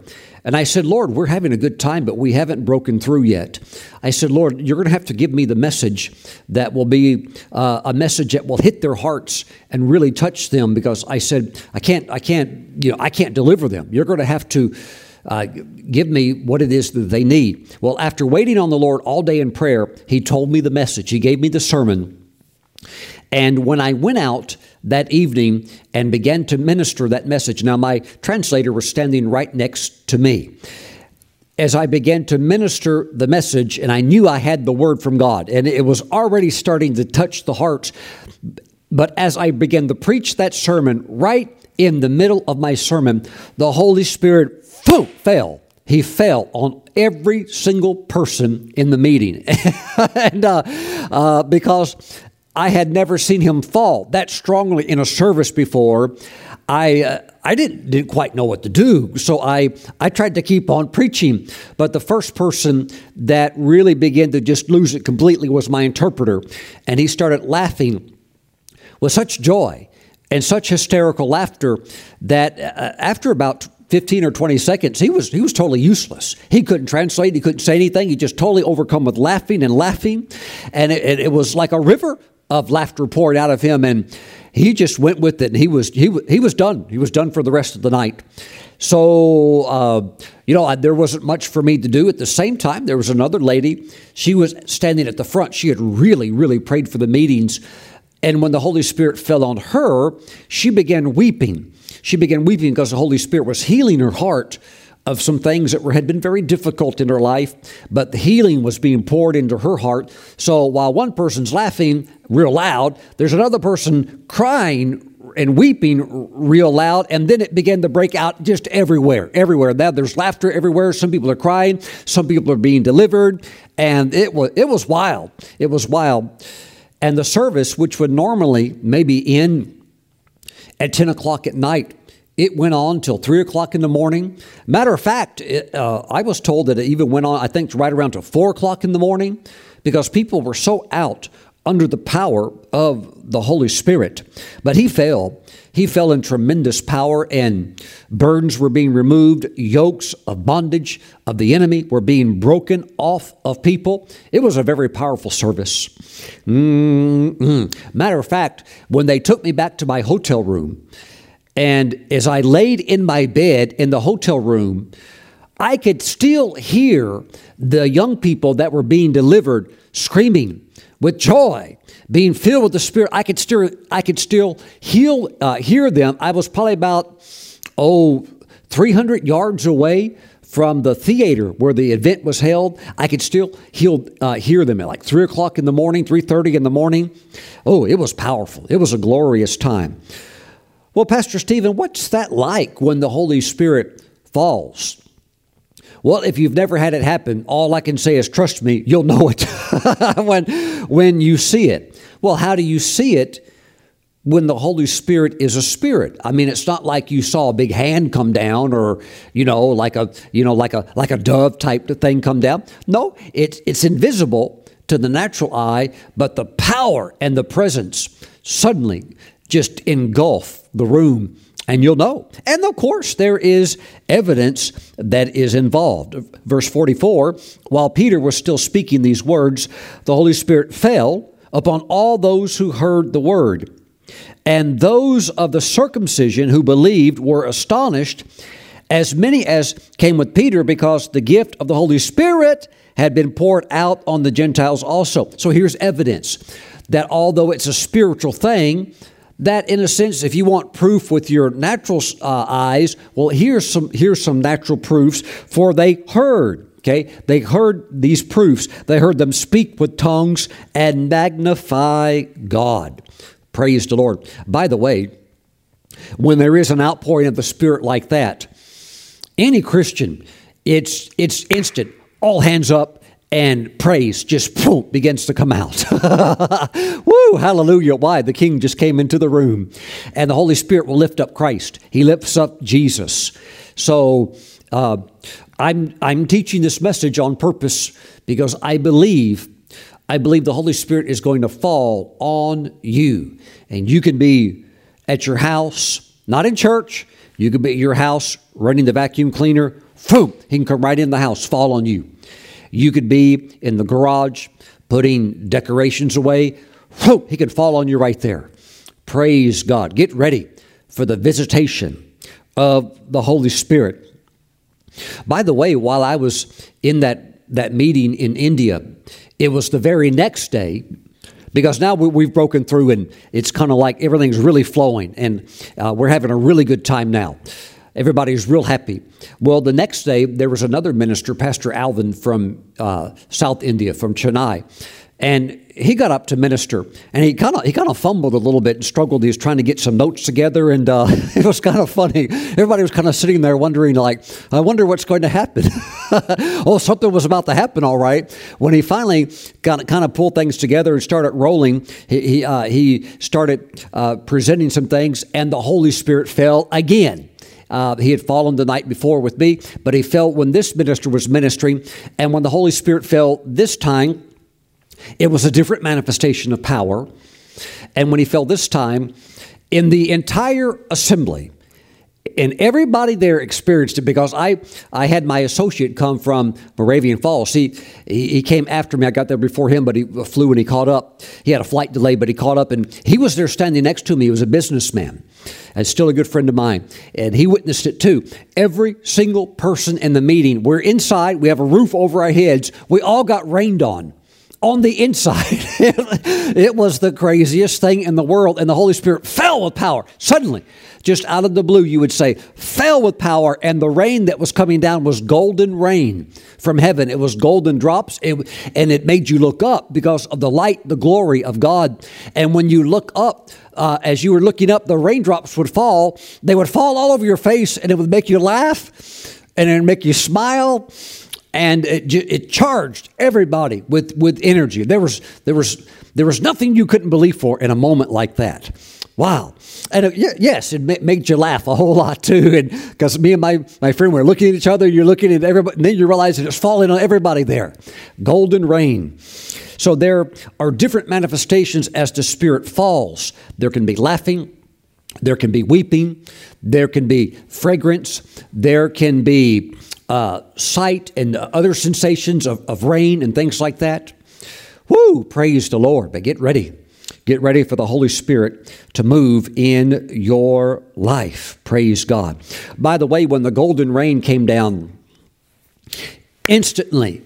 and I said, Lord, we're having a good time, but we haven't broken through yet. I said, Lord, you're going to have to give me the message that will be uh, a message that will hit their hearts and really touch them because I said, I can't, I can't, you know, I can't deliver them. You're going to have to. Uh, give me what it is that they need. Well, after waiting on the Lord all day in prayer, He told me the message. He gave me the sermon. And when I went out that evening and began to minister that message, now my translator was standing right next to me. As I began to minister the message, and I knew I had the word from God, and it was already starting to touch the hearts. But as I began to preach that sermon, right in the middle of my sermon, the Holy Spirit fell. He fell on every single person in the meeting. and uh, uh, because I had never seen him fall that strongly in a service before. I uh, I didn't didn't quite know what to do, so I I tried to keep on preaching. But the first person that really began to just lose it completely was my interpreter, and he started laughing with such joy and such hysterical laughter that uh, after about 15 or 20 seconds, he was, he was totally useless. He couldn't translate, he couldn't say anything. He just totally overcome with laughing and laughing. And it, it was like a river of laughter poured out of him, and he just went with it. And he was he he was done. He was done for the rest of the night. So uh, you know, I, there wasn't much for me to do. At the same time, there was another lady. She was standing at the front. She had really, really prayed for the meetings, and when the Holy Spirit fell on her, she began weeping. She began weeping because the Holy Spirit was healing her heart of some things that were, had been very difficult in her life, but the healing was being poured into her heart. So while one person's laughing real loud, there's another person crying and weeping real loud, and then it began to break out just everywhere, everywhere. Now there's laughter everywhere. Some people are crying, some people are being delivered, and it was it was wild. It was wild. And the service, which would normally maybe end at 10 o'clock at night, it went on till three o'clock in the morning. Matter of fact, it, uh, I was told that it even went on, I think, right around to four o'clock in the morning because people were so out under the power of the Holy Spirit. But he fell. He fell in tremendous power, and burdens were being removed, yokes of bondage of the enemy were being broken off of people. It was a very powerful service. Mm-hmm. Matter of fact, when they took me back to my hotel room, and as I laid in my bed in the hotel room, I could still hear the young people that were being delivered screaming with joy, being filled with the Spirit. I could still, I could still heal, uh, hear them. I was probably about, oh, 300 yards away from the theater where the event was held. I could still heal, uh, hear them at like 3 o'clock in the morning, 3.30 in the morning. Oh, it was powerful. It was a glorious time. Well, Pastor Stephen, what's that like when the Holy Spirit falls? Well, if you've never had it happen, all I can say is trust me, you'll know it when, when you see it. Well, how do you see it? when the Holy Spirit is a spirit. I mean, it's not like you saw a big hand come down or, you know, like a, you know, like a, like a dove type thing come down. No, it's, it's invisible to the natural eye, but the power and the presence suddenly just engulf the room and you'll know. And of course, there is evidence that is involved. Verse 44 While Peter was still speaking these words, the Holy Spirit fell upon all those who heard the word. And those of the circumcision who believed were astonished, as many as came with Peter, because the gift of the Holy Spirit had been poured out on the Gentiles also. So here's evidence that although it's a spiritual thing, that in a sense, if you want proof with your natural uh, eyes, well, here's some here's some natural proofs. For they heard, okay, they heard these proofs. They heard them speak with tongues and magnify God. Praise the Lord. By the way, when there is an outpouring of the Spirit like that, any Christian, it's it's instant. All hands up and praise just boom, begins to come out. Woo, hallelujah. Why? The King just came into the room. And the Holy Spirit will lift up Christ. He lifts up Jesus. So uh, I'm, I'm teaching this message on purpose because I believe I believe the Holy Spirit is going to fall on you. And you can be at your house, not in church. You can be at your house running the vacuum cleaner. Boom! He can come right in the house, fall on you. You could be in the garage putting decorations away. Boom! He could fall on you right there. Praise God. Get ready for the visitation of the Holy Spirit. By the way, while I was in that, that meeting in India, it was the very next day because now we've broken through and it's kind of like everything's really flowing and uh, we're having a really good time now. Everybody's real happy. Well, the next day, there was another minister, Pastor Alvin from uh, South India, from Chennai. And he got up to minister, and he kind of he kind of fumbled a little bit and struggled. He was trying to get some notes together, and uh, it was kind of funny. Everybody was kind of sitting there wondering, like, I wonder what's going to happen. oh, something was about to happen, all right. When he finally kind of pulled things together and started rolling, he he, uh, he started uh, presenting some things, and the Holy Spirit fell again. Uh, he had fallen the night before with me, but he fell when this minister was ministering. And when the Holy Spirit fell this time, it was a different manifestation of power. And when he fell this time, in the entire assembly, and everybody there experienced it because I, I had my associate come from Moravian Falls. He, he came after me. I got there before him, but he flew and he caught up. He had a flight delay, but he caught up and he was there standing next to me. He was a businessman and still a good friend of mine. And he witnessed it too. Every single person in the meeting, we're inside, we have a roof over our heads, we all got rained on on the inside. it was the craziest thing in the world, and the Holy Spirit fell with power. Suddenly, just out of the blue, you would say, fell with power, and the rain that was coming down was golden rain from heaven. It was golden drops, it, and it made you look up because of the light, the glory of God. And when you look up, uh, as you were looking up, the raindrops would fall. They would fall all over your face, and it would make you laugh, and it would make you smile and it, it charged everybody with, with energy. There was, there, was, there was nothing you couldn't believe for in a moment like that. Wow. And uh, yes, it made you laugh a whole lot too. And because me and my, my friend were looking at each other, you're looking at everybody, and then you realize it's falling on everybody there. Golden rain. So there are different manifestations as the Spirit falls. There can be laughing, there can be weeping, there can be fragrance, there can be uh, sight and other sensations of, of rain and things like that. Whoo, praise the Lord. But get ready. Get ready for the Holy Spirit to move in your life. Praise God. By the way, when the golden rain came down, instantly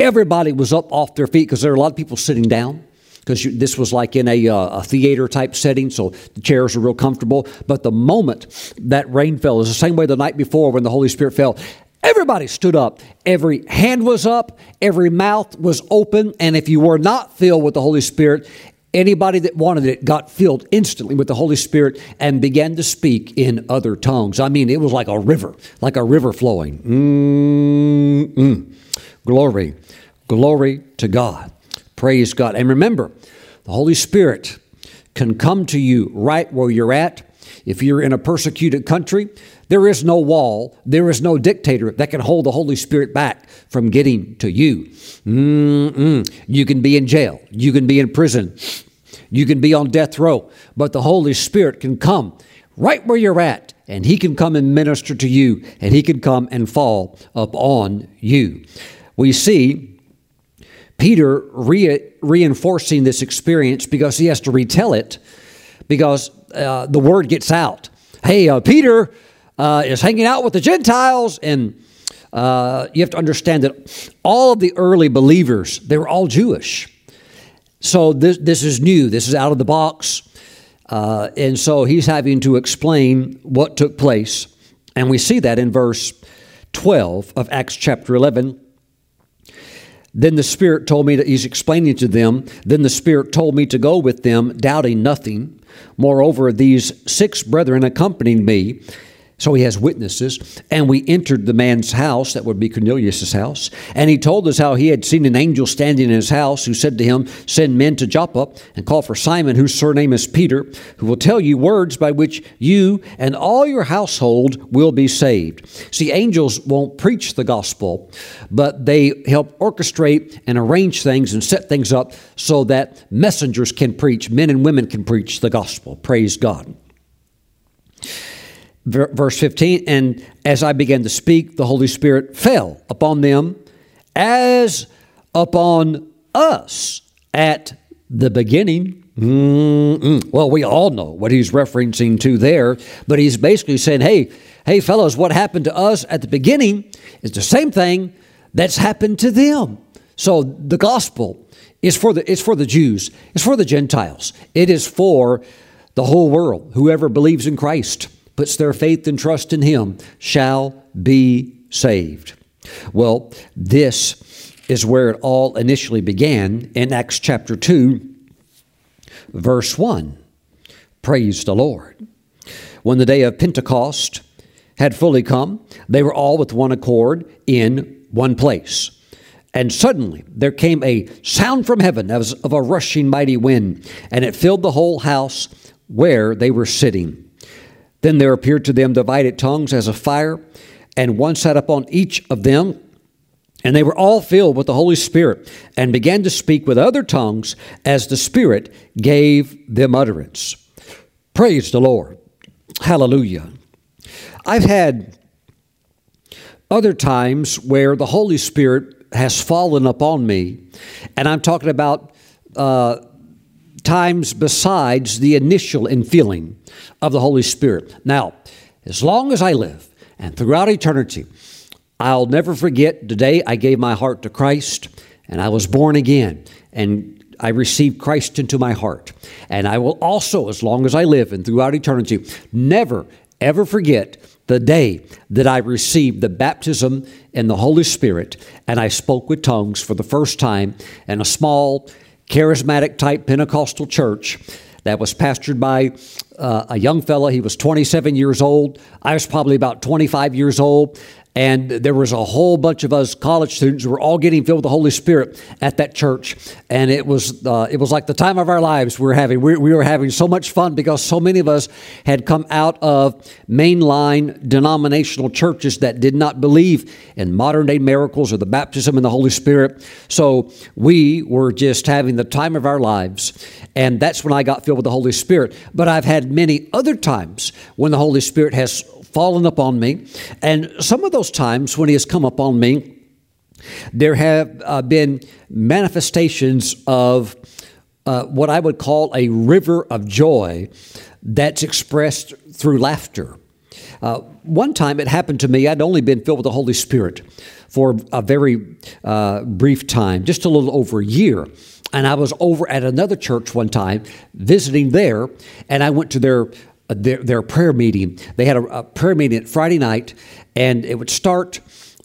everybody was up off their feet because there are a lot of people sitting down because this was like in a, uh, a, theater type setting, so the chairs were real comfortable. But the moment that rain fell, is the same way the night before when the Holy Spirit fell. Everybody stood up. Every hand was up. Every mouth was open. And if you were not filled with the Holy Spirit, Anybody that wanted it got filled instantly with the Holy Spirit and began to speak in other tongues. I mean, it was like a river, like a river flowing. Mm-mm. Glory, glory to God. Praise God. And remember, the Holy Spirit can come to you right where you're at. If you're in a persecuted country, there is no wall, there is no dictator that can hold the Holy Spirit back from getting to you. Mm-mm. You can be in jail, you can be in prison, you can be on death row, but the Holy Spirit can come right where you're at, and He can come and minister to you, and He can come and fall upon you. We see Peter re- reinforcing this experience because he has to retell it because uh, the word gets out. Hey, uh, Peter uh, is hanging out with the Gentiles, and uh, you have to understand that all of the early believers they were all Jewish. So this this is new. This is out of the box, uh, and so he's having to explain what took place, and we see that in verse twelve of Acts chapter eleven then the Spirit told me that He's explaining to them. Then the Spirit told me to go with them, doubting nothing. Moreover, these six brethren accompanied me, so he has witnesses. And we entered the man's house, that would be Cornelius' house. And he told us how he had seen an angel standing in his house who said to him, Send men to Joppa and call for Simon, whose surname is Peter, who will tell you words by which you and all your household will be saved. See, angels won't preach the gospel, but they help orchestrate and arrange things and set things up so that messengers can preach, men and women can preach the gospel. Praise God verse 15 and as i began to speak the holy spirit fell upon them as upon us at the beginning. Mm-mm. well we all know what he's referencing to there but he's basically saying hey hey fellows what happened to us at the beginning is the same thing that's happened to them. So the gospel is for the it's for the jews. It's for the gentiles. It is for the whole world whoever believes in christ puts their faith and trust in Him shall be saved. Well, this is where it all initially began in Acts chapter 2, verse 1. Praise the Lord. When the day of Pentecost had fully come, they were all with one accord in one place. And suddenly there came a sound from heaven as of a rushing mighty wind, and it filled the whole house where they were sitting. Then there appeared to them divided tongues as a fire, and one sat upon each of them. And they were all filled with the Holy Spirit and began to speak with other tongues as the Spirit gave them utterance. Praise the Lord. Hallelujah. I've had other times where the Holy Spirit has fallen upon me, and I'm talking about uh, times besides the initial infilling of the Holy Spirit. Now, as long as I live and throughout eternity, I'll never forget the day I gave my heart to Christ and I was born again and I received Christ into my heart. And I will also, as long as I live and throughout eternity, never, ever forget the day that I received the baptism in the Holy Spirit and I spoke with tongues for the first time in a small charismatic type Pentecostal church that was pastored by uh, a young fella. He was 27 years old. I was probably about 25 years old. And there was a whole bunch of us college students who were all getting filled with the Holy Spirit at that church, and it was uh, it was like the time of our lives we were having. We, we were having so much fun because so many of us had come out of mainline denominational churches that did not believe in modern day miracles or the baptism in the Holy Spirit. So we were just having the time of our lives, and that's when I got filled with the Holy Spirit. But I've had many other times when the Holy Spirit has fallen upon me. And some of those times when He has come upon me, there have uh, been manifestations of uh, what I would call a river of joy that's expressed through laughter. Uh, one time it happened to me, I'd only been filled with the Holy Spirit for a very uh, brief time, just a little over a year. And I was over at another church one time, visiting there, and I went to their their, their prayer meeting. They had a, a prayer meeting at Friday night, and it would start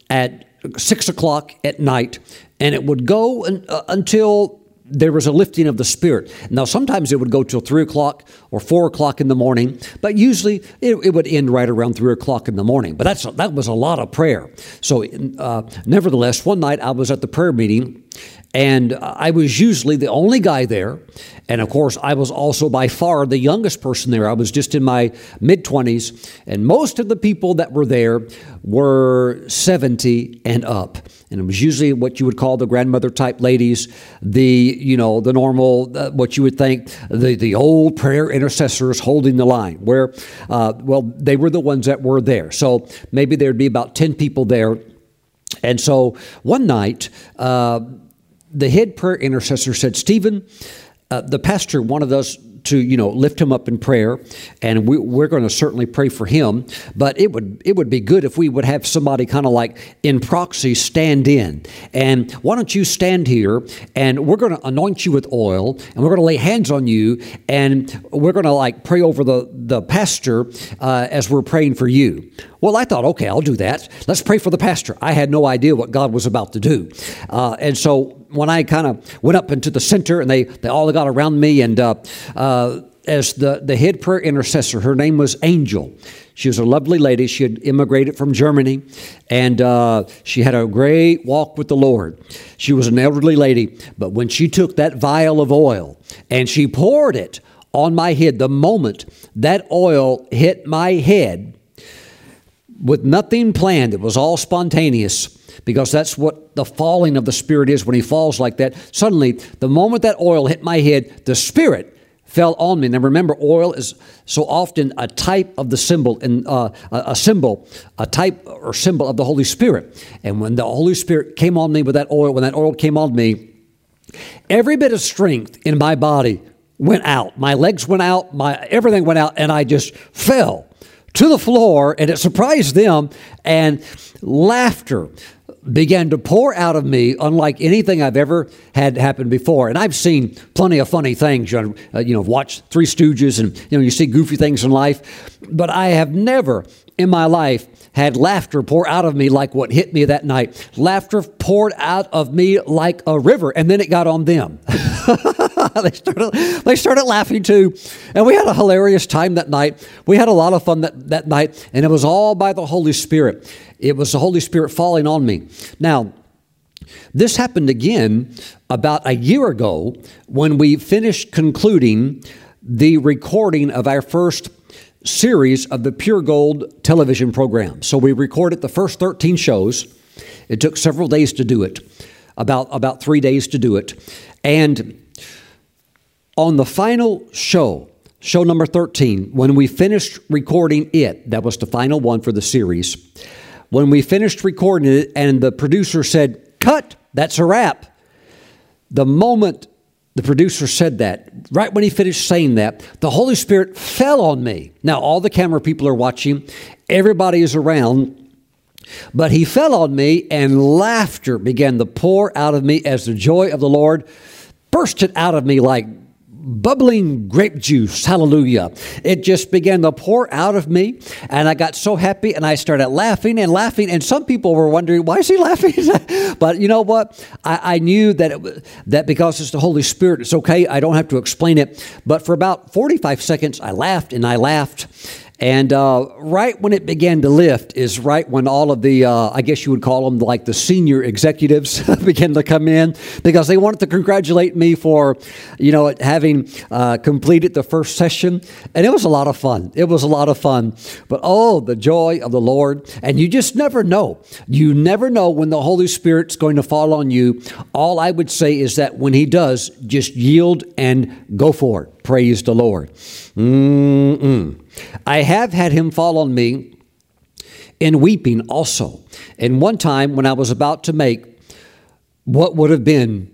at six o'clock at night, and it would go un, uh, until there was a lifting of the spirit. Now, sometimes it would go till three o'clock or four o'clock in the morning, but usually it, it would end right around three o'clock in the morning. But that's that was a lot of prayer. So, uh, nevertheless, one night I was at the prayer meeting, and I was usually the only guy there. And of course, I was also by far the youngest person there. I was just in my mid 20s. And most of the people that were there were 70 and up. And it was usually what you would call the grandmother type ladies, the, you know, the normal, uh, what you would think, the, the old prayer intercessors holding the line, where, uh, well, they were the ones that were there. So maybe there'd be about 10 people there. And so one night, uh, the head prayer intercessor said, Stephen, uh, the pastor wanted us to you know lift him up in prayer, and we, we're going to certainly pray for him. But it would it would be good if we would have somebody kind of like in proxy stand in. And why don't you stand here, and we're going to anoint you with oil, and we're going to lay hands on you, and we're going to like pray over the the pastor uh, as we're praying for you. Well, I thought, okay, I'll do that. Let's pray for the pastor. I had no idea what God was about to do. Uh, and so when I kind of went up into the center and they, they all got around me, and uh, uh, as the, the head prayer intercessor, her name was Angel. She was a lovely lady. She had immigrated from Germany, and uh, she had a great walk with the Lord. She was an elderly lady, but when she took that vial of oil and she poured it on my head, the moment that oil hit my head, with nothing planned. It was all spontaneous because that's what the falling of the Spirit is when He falls like that. Suddenly, the moment that oil hit my head, the Spirit fell on me. Now remember, oil is so often a type of the symbol, uh, a symbol, a type or symbol of the Holy Spirit. And when the Holy Spirit came on me with that oil, when that oil came on me, every bit of strength in my body went out. My legs went out, my everything went out, and I just fell to the floor, and it surprised them, and laughter began to pour out of me unlike anything I've ever had happen before. And I've seen plenty of funny things, you know, uh, you know watched Three Stooges and, you know, you see goofy things in life. But I have never in my life had laughter pour out of me like what hit me that night. Laughter poured out of me like a river, and then it got on them. they started they started laughing too, and we had a hilarious time that night. We had a lot of fun that, that night, and it was all by the Holy Spirit. It was the Holy Spirit falling on me. Now, this happened again about a year ago when we finished concluding the recording of our first series of the Pure Gold television program. So we recorded the first 13 shows. It took several days to do it, about, about three days to do it. And on the final show, show number 13, when we finished recording it, that was the final one for the series, when we finished recording it and the producer said, Cut, that's a wrap. The moment the producer said that, right when he finished saying that, the Holy Spirit fell on me. Now, all the camera people are watching, everybody is around, but he fell on me, and laughter began to pour out of me as the joy of the Lord bursted out of me like bubbling grape juice. Hallelujah. It just began to pour out of me. And I got so happy and I started laughing and laughing. And some people were wondering, why is he laughing? but you know what? I, I knew that, it, that because it's the Holy Spirit, it's okay. I don't have to explain it. But for about 45 seconds, I laughed and I laughed. And uh, right when it began to lift is right when all of the, uh, I guess you would call them like the senior executives began to come in because they wanted to congratulate me for, you know, having uh, completed the first session. And it was a lot of fun. It was a lot of fun. But oh, the joy of the Lord. And you just never know. You never know when the Holy Spirit's going to fall on you. All I would say is that when He does, just yield and go for it. Praise the Lord. Mm-mm. I have had him fall on me in weeping also. And one time when I was about to make what would have been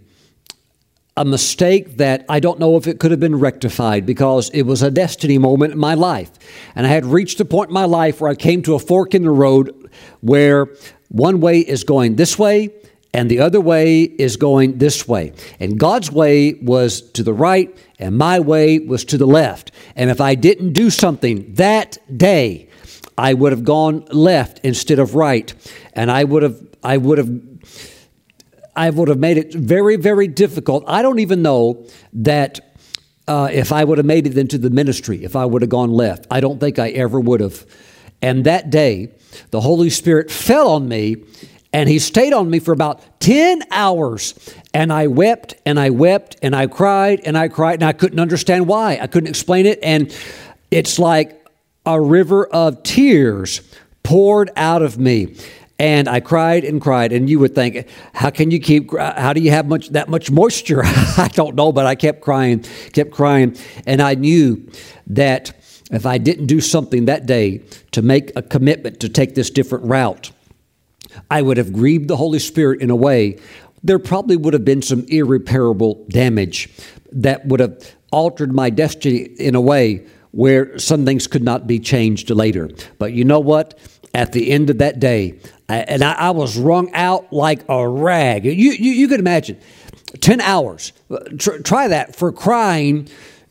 a mistake that I don't know if it could have been rectified because it was a destiny moment in my life. And I had reached a point in my life where I came to a fork in the road where one way is going this way and the other way is going this way. And God's way was to the right, and my way was to the left. And if I didn't do something that day, I would have gone left instead of right. And I would have, I would have, I would have made it very, very difficult. I don't even know that uh, if I would have made it into the ministry, if I would have gone left. I don't think I ever would have. And that day, the Holy Spirit fell on me and he stayed on me for about 10 hours. And I wept and I wept and I cried and I cried and I couldn't understand why. I couldn't explain it. And it's like a river of tears poured out of me. And I cried and cried, and you would think, how can you keep? How do you have much that much moisture? I don't know, but I kept crying, kept crying, and I knew that if I didn't do something that day to make a commitment to take this different route, I would have grieved the Holy Spirit in a way. There probably would have been some irreparable damage that would have altered my destiny in a way where some things could not be changed later. But you know what? At the end of that day, and I, I was wrung out like a rag. You, you, you can imagine 10 hours. Try that for crying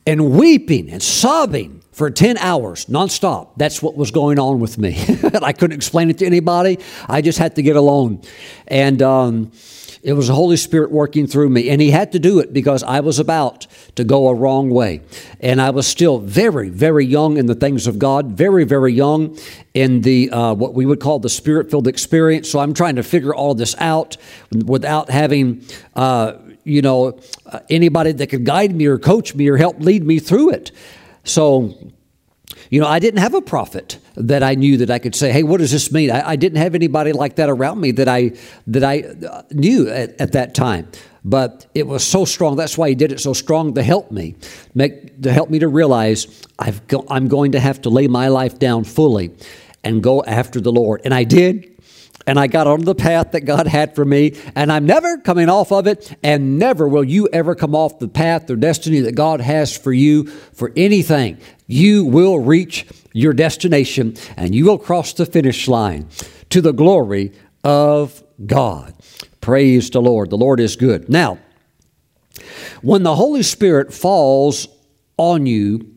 and weeping and sobbing for 10 hours nonstop. That's what was going on with me. I couldn't explain it to anybody. I just had to get alone. And um, it was the Holy Spirit working through me. And He had to do it because I was about to go a wrong way. And I was still very, very young in the things of God, very, very young in the uh, what we would call the spirit filled experience. So I'm trying to figure all this out without having. Uh, you know, uh, anybody that could guide me or coach me or help lead me through it. So, you know, I didn't have a prophet that I knew that I could say, "Hey, what does this mean?" I, I didn't have anybody like that around me that I that I uh, knew at, at, that time. But it was so strong. That's why he did it so strong to help me, make to help me to realize I've go, I'm going to have to lay my life down fully and go after the Lord. And I did and I got on the path that God had for me, and I'm never coming off of it, and never will you ever come off the path or destiny that God has for you for anything. You will reach your destination and you will cross the finish line to the glory of God. Praise the Lord. The Lord is good. Now, when the Holy Spirit falls on you,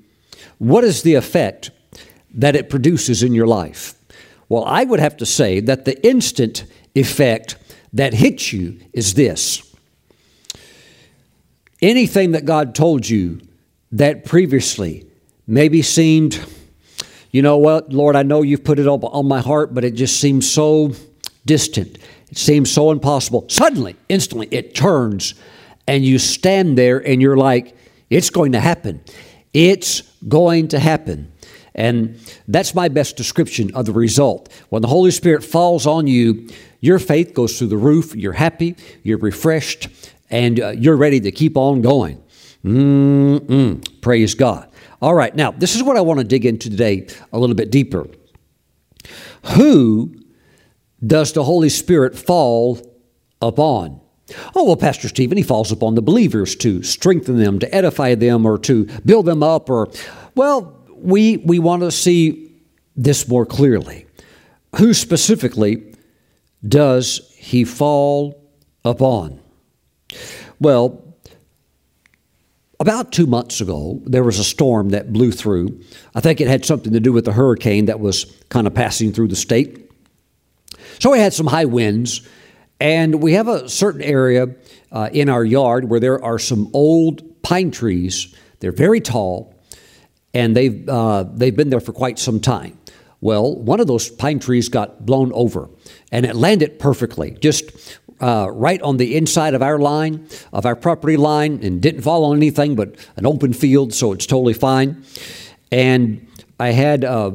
what is the effect that it produces in your life? Well, I would have to say that the instant effect that hits you is this anything that God told you that previously maybe seemed, you know what, Lord, I know you've put it on my heart, but it just seems so distant. It seems so impossible. Suddenly, instantly, it turns and you stand there and you're like, it's going to happen. It's going to happen. And that's my best description of the result. When the Holy Spirit falls on you, your faith goes through the roof. You're happy, you're refreshed, and uh, you're ready to keep on going. Mm-mm. Praise God. All right, now, this is what I want to dig into today a little bit deeper. Who does the Holy Spirit fall upon? Oh, well, Pastor Stephen, he falls upon the believers to strengthen them, to edify them, or to build them up, or, well, we, we want to see this more clearly. Who specifically does he fall upon? Well, about two months ago, there was a storm that blew through. I think it had something to do with the hurricane that was kind of passing through the state. So we had some high winds, and we have a certain area uh, in our yard where there are some old pine trees. They're very tall, and they've, uh, they've been there for quite some time. Well, one of those pine trees got blown over, and it landed perfectly, just uh, right on the inside of our line, of our property line, and didn't fall on anything but an open field, so it's totally fine. And I had uh,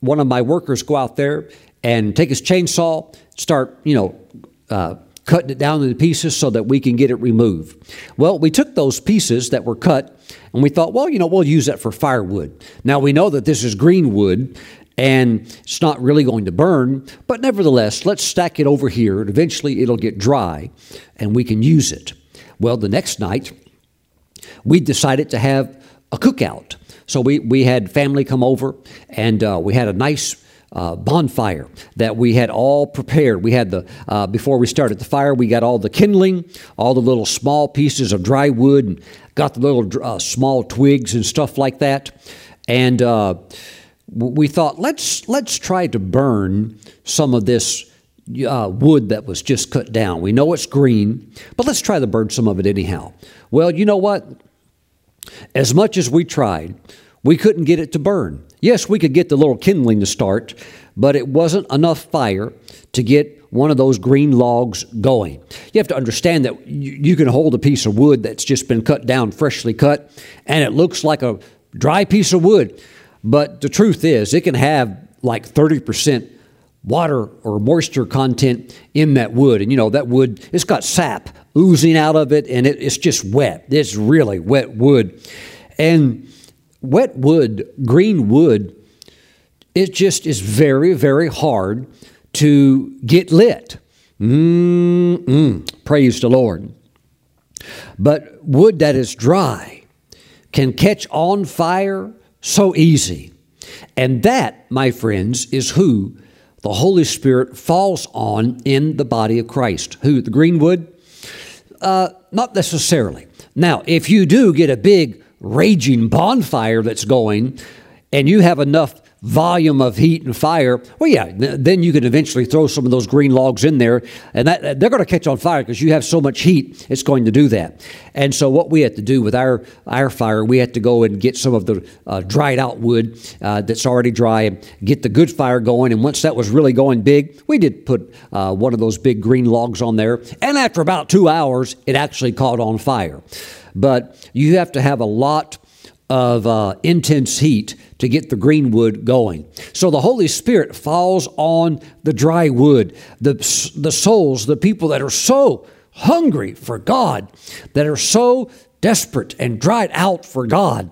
one of my workers go out there and take his chainsaw, start, you know, uh, cutting it down into pieces so that we can get it removed. Well, we took those pieces that were cut and we thought, well, you know, we'll use that for firewood. Now we know that this is green wood and it's not really going to burn, but nevertheless, let's stack it over here and eventually it'll get dry and we can use it. Well, the next night, we decided to have a cookout. So we, we had family come over and uh, we had a nice uh, bonfire that we had all prepared. We had the, uh, before we started the fire, we got all the kindling, all the little small pieces of dry wood, and got the little uh, small twigs and stuff like that. And uh, we thought, let's, let's try to burn some of this uh, wood that was just cut down. We know it's green, but let's try to burn some of it anyhow. Well, you know what? As much as we tried, we couldn't get it to burn. Yes, we could get the little kindling to start, but it wasn't enough fire to get one of those green logs going. You have to understand that you can hold a piece of wood that's just been cut down, freshly cut, and it looks like a dry piece of wood. But the truth is, it can have like 30% water or moisture content in that wood. And you know, that wood, it's got sap oozing out of it and it, it's just wet. It's really wet wood. And wet wood, green wood, it just is very, very hard to get lit. Mm-mm. Praise the Lord. But wood that is dry can catch on fire so easy. And that, my friends, is who the Holy Spirit falls on in the body of Christ. Who? The green wood? Uh, not necessarily. Now, if you do get a big raging bonfire that's going, and you have enough volume of heat and fire, well, yeah, then you can eventually throw some of those green logs in there, and that, they're going to catch on fire because you have so much heat. It's going to do that. And so, what we had to do with our our fire, we had to go and get some of the uh, dried out wood uh, that's already dry, and get the good fire going. And once that was really going big, we did put uh, one of those big green logs on there. And after about two hours, it actually caught on fire. But you have to have a lot of uh, intense heat to get the green wood going. So the Holy Spirit falls on the dry wood, the, the souls, the people that are so hungry for God, that are so desperate and dried out for God.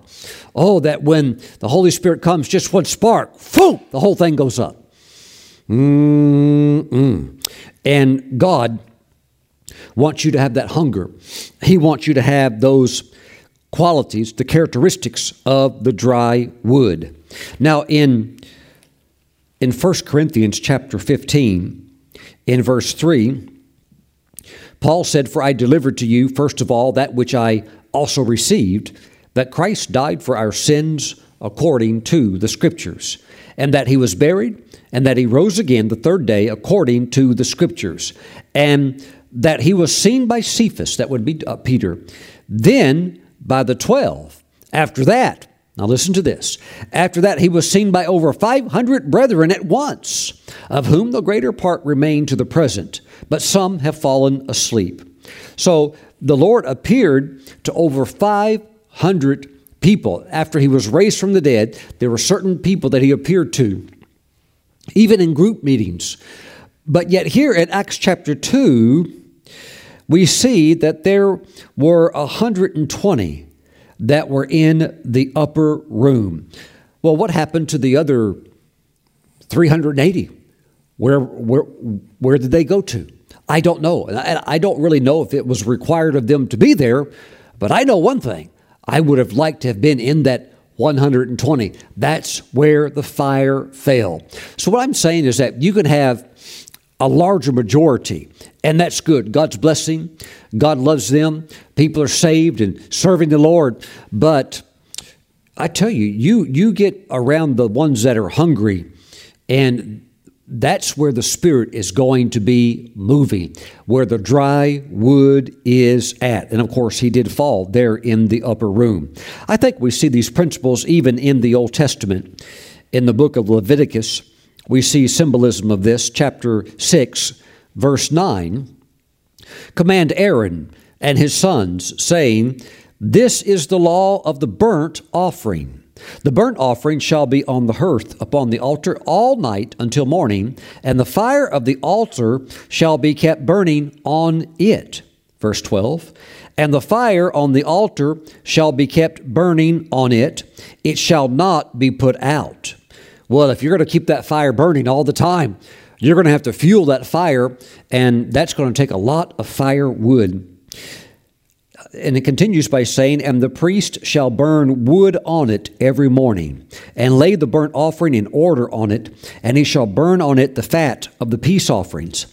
Oh, that when the Holy Spirit comes, just one spark, boom, the whole thing goes up. Mm-mm. And God wants you to have that hunger. He wants you to have those qualities, the characteristics of the dry wood. Now, in, in 1 Corinthians chapter 15, in verse 3, Paul said, For I delivered to you, first of all, that which I also received, that Christ died for our sins according to the Scriptures, and that he was buried, and that he rose again the third day according to the Scriptures, and that he was seen by Cephas, that would be uh, Peter, then by the twelve. After that, now listen to this. After that, he was seen by over 500 brethren at once, of whom the greater part remain to the present, but some have fallen asleep. So the Lord appeared to over 500 people. After he was raised from the dead, there were certain people that he appeared to, even in group meetings. But yet, here at Acts chapter 2, we see that there were 120 that were in the upper room. Well, what happened to the other 380? Where, where, where did they go to? I don't know. I, I don't really know if it was required of them to be there, but I know one thing. I would have liked to have been in that 120. That's where the fire fell. So, what I'm saying is that you can have a larger majority. And that's good. God's blessing. God loves them. People are saved and serving the Lord. But I tell you, you you get around the ones that are hungry, and that's where the Spirit is going to be moving, where the dry wood is at. And of course, he did fall there in the upper room. I think we see these principles even in the Old Testament. In the book of Leviticus, we see symbolism of this, chapter 6, verse 9. Command Aaron and his sons, saying, This is the law of the burnt offering. The burnt offering shall be on the hearth upon the altar all night until morning, and the fire of the altar shall be kept burning on it. Verse 12. And the fire on the altar shall be kept burning on it, it shall not be put out. Well, if you're going to keep that fire burning all the time, you're going to have to fuel that fire, and that's going to take a lot of firewood. And it continues by saying, And the priest shall burn wood on it every morning, and lay the burnt offering in order on it, and he shall burn on it the fat of the peace offerings.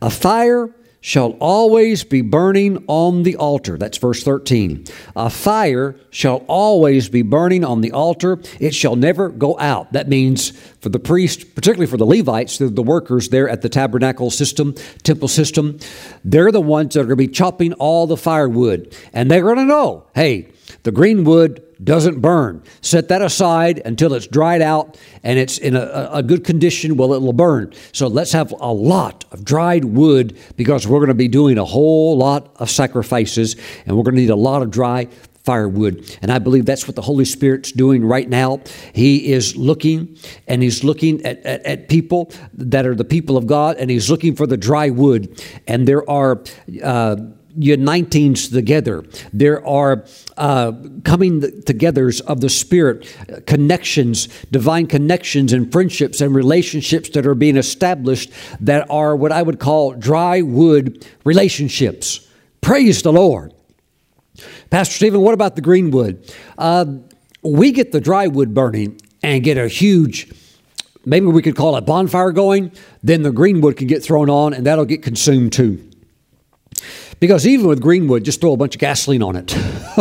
A fire shall always be burning on the altar. That's verse 13. A fire shall always be burning on the altar. It shall never go out. That means for the priest, particularly for the Levites, the, the workers there at the tabernacle system, temple system, they're the ones that are going to be chopping all the firewood. And they're going to know, hey, the green wood doesn't burn. Set that aside until it's dried out and it's in a, a, good condition. Well, it'll burn. So let's have a lot of dried wood because we're going to be doing a whole lot of sacrifices and we're going to need a lot of dry firewood. And I believe that's what the Holy Spirit's doing right now. He is looking and he's looking at, at, at people that are the people of God and he's looking for the dry wood. And there are. Uh, unitings together. There are uh, coming togethers of the Spirit, connections, divine connections, and friendships and relationships that are being established that are what I would call dry wood relationships. Praise the Lord. Pastor Stephen, what about the greenwood? Uh, we get the dry wood burning and get a huge maybe we could call it bonfire going, then the greenwood can get thrown on and that'll get consumed too. Because even with greenwood, just throw a bunch of gasoline on it,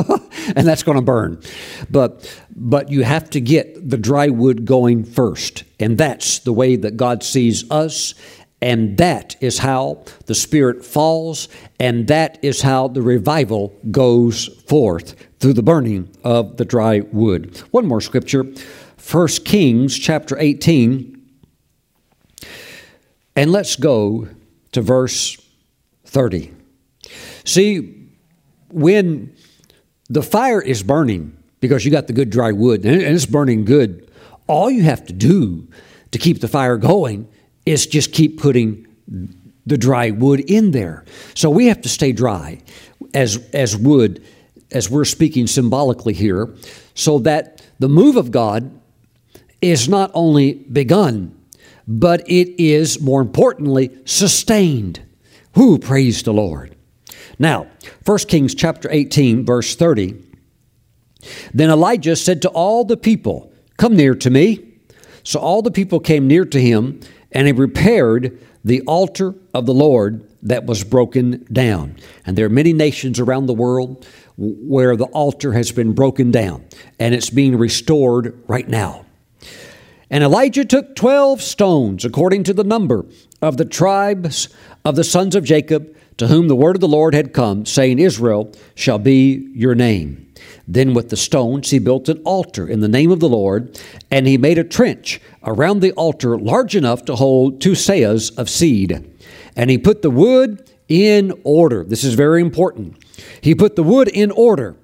and that's going to burn. But but you have to get the dry wood going first, and that's the way that God sees us. And that is how the Spirit falls, and that is how the revival goes forth through the burning of the dry wood. One more scripture, 1 Kings chapter 18. And let's go to verse 30. See, when the fire is burning, because you got the good dry wood and it's burning good, all you have to do to keep the fire going is just keep putting the dry wood in there. So we have to stay dry as, as wood, as we're speaking symbolically here, so that the move of God is not only begun, but it is, more importantly, sustained. Who praise the Lord. Now, 1 Kings chapter 18, verse 30. Then Elijah said to all the people, Come near to me. So all the people came near to him, and he repaired the altar of the Lord that was broken down. And there are many nations around the world where the altar has been broken down, and it's being restored right now. And Elijah took 12 stones, according to the number of the tribes of the sons of Jacob, to whom the word of the Lord had come, saying, Israel shall be your name. Then with the stones he built an altar in the name of the Lord, and he made a trench around the altar large enough to hold two seahs of seed. And he put the wood in order. This is very important. He put the wood in order,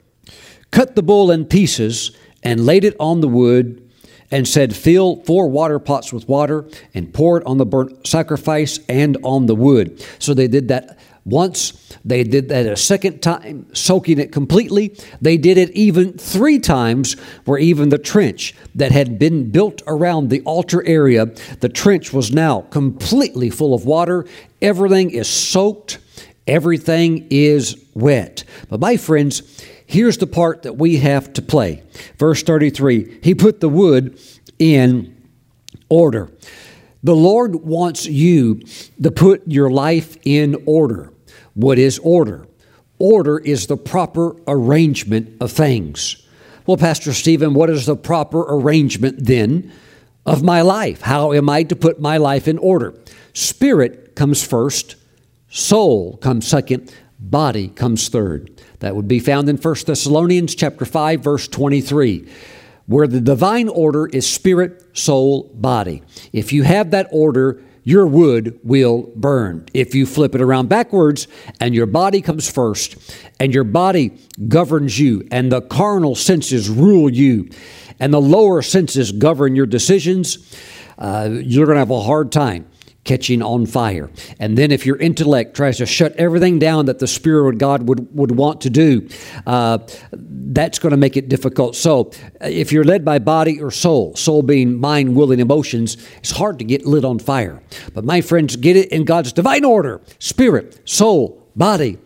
cut the bull in pieces, and laid it on the wood and said, Fill four water pots with water and pour it on the burnt sacrifice and on the wood. So they did that once, they did that a second time, soaking it completely. They did it even three times, where even the trench that had been built around the altar area, the trench was now completely full of water. Everything is soaked, everything is wet. But, my friends, here's the part that we have to play. Verse 33 He put the wood in order. The Lord wants you to put your life in order. What is order? Order is the proper arrangement of things. Well, Pastor Stephen, what is the proper arrangement then of my life? How am I to put my life in order? Spirit comes first, soul comes second, body comes third. That would be found in 1 Thessalonians chapter 5 verse 23 where the divine order is spirit, soul, body. If you have that order, your wood will burn. If you flip it around backwards and your body comes first and your body governs you and the carnal senses rule you and the lower senses govern your decisions, uh, you're going to have a hard time catching on fire. And then if your intellect tries to shut everything down that the Spirit of God would, would want to do, uh, that's going to make it difficult. So uh, if you're led by body or soul, soul being mind, will, and emotions, it's hard to get lit on fire. But my friends, get it in God's divine order spirit, soul, body.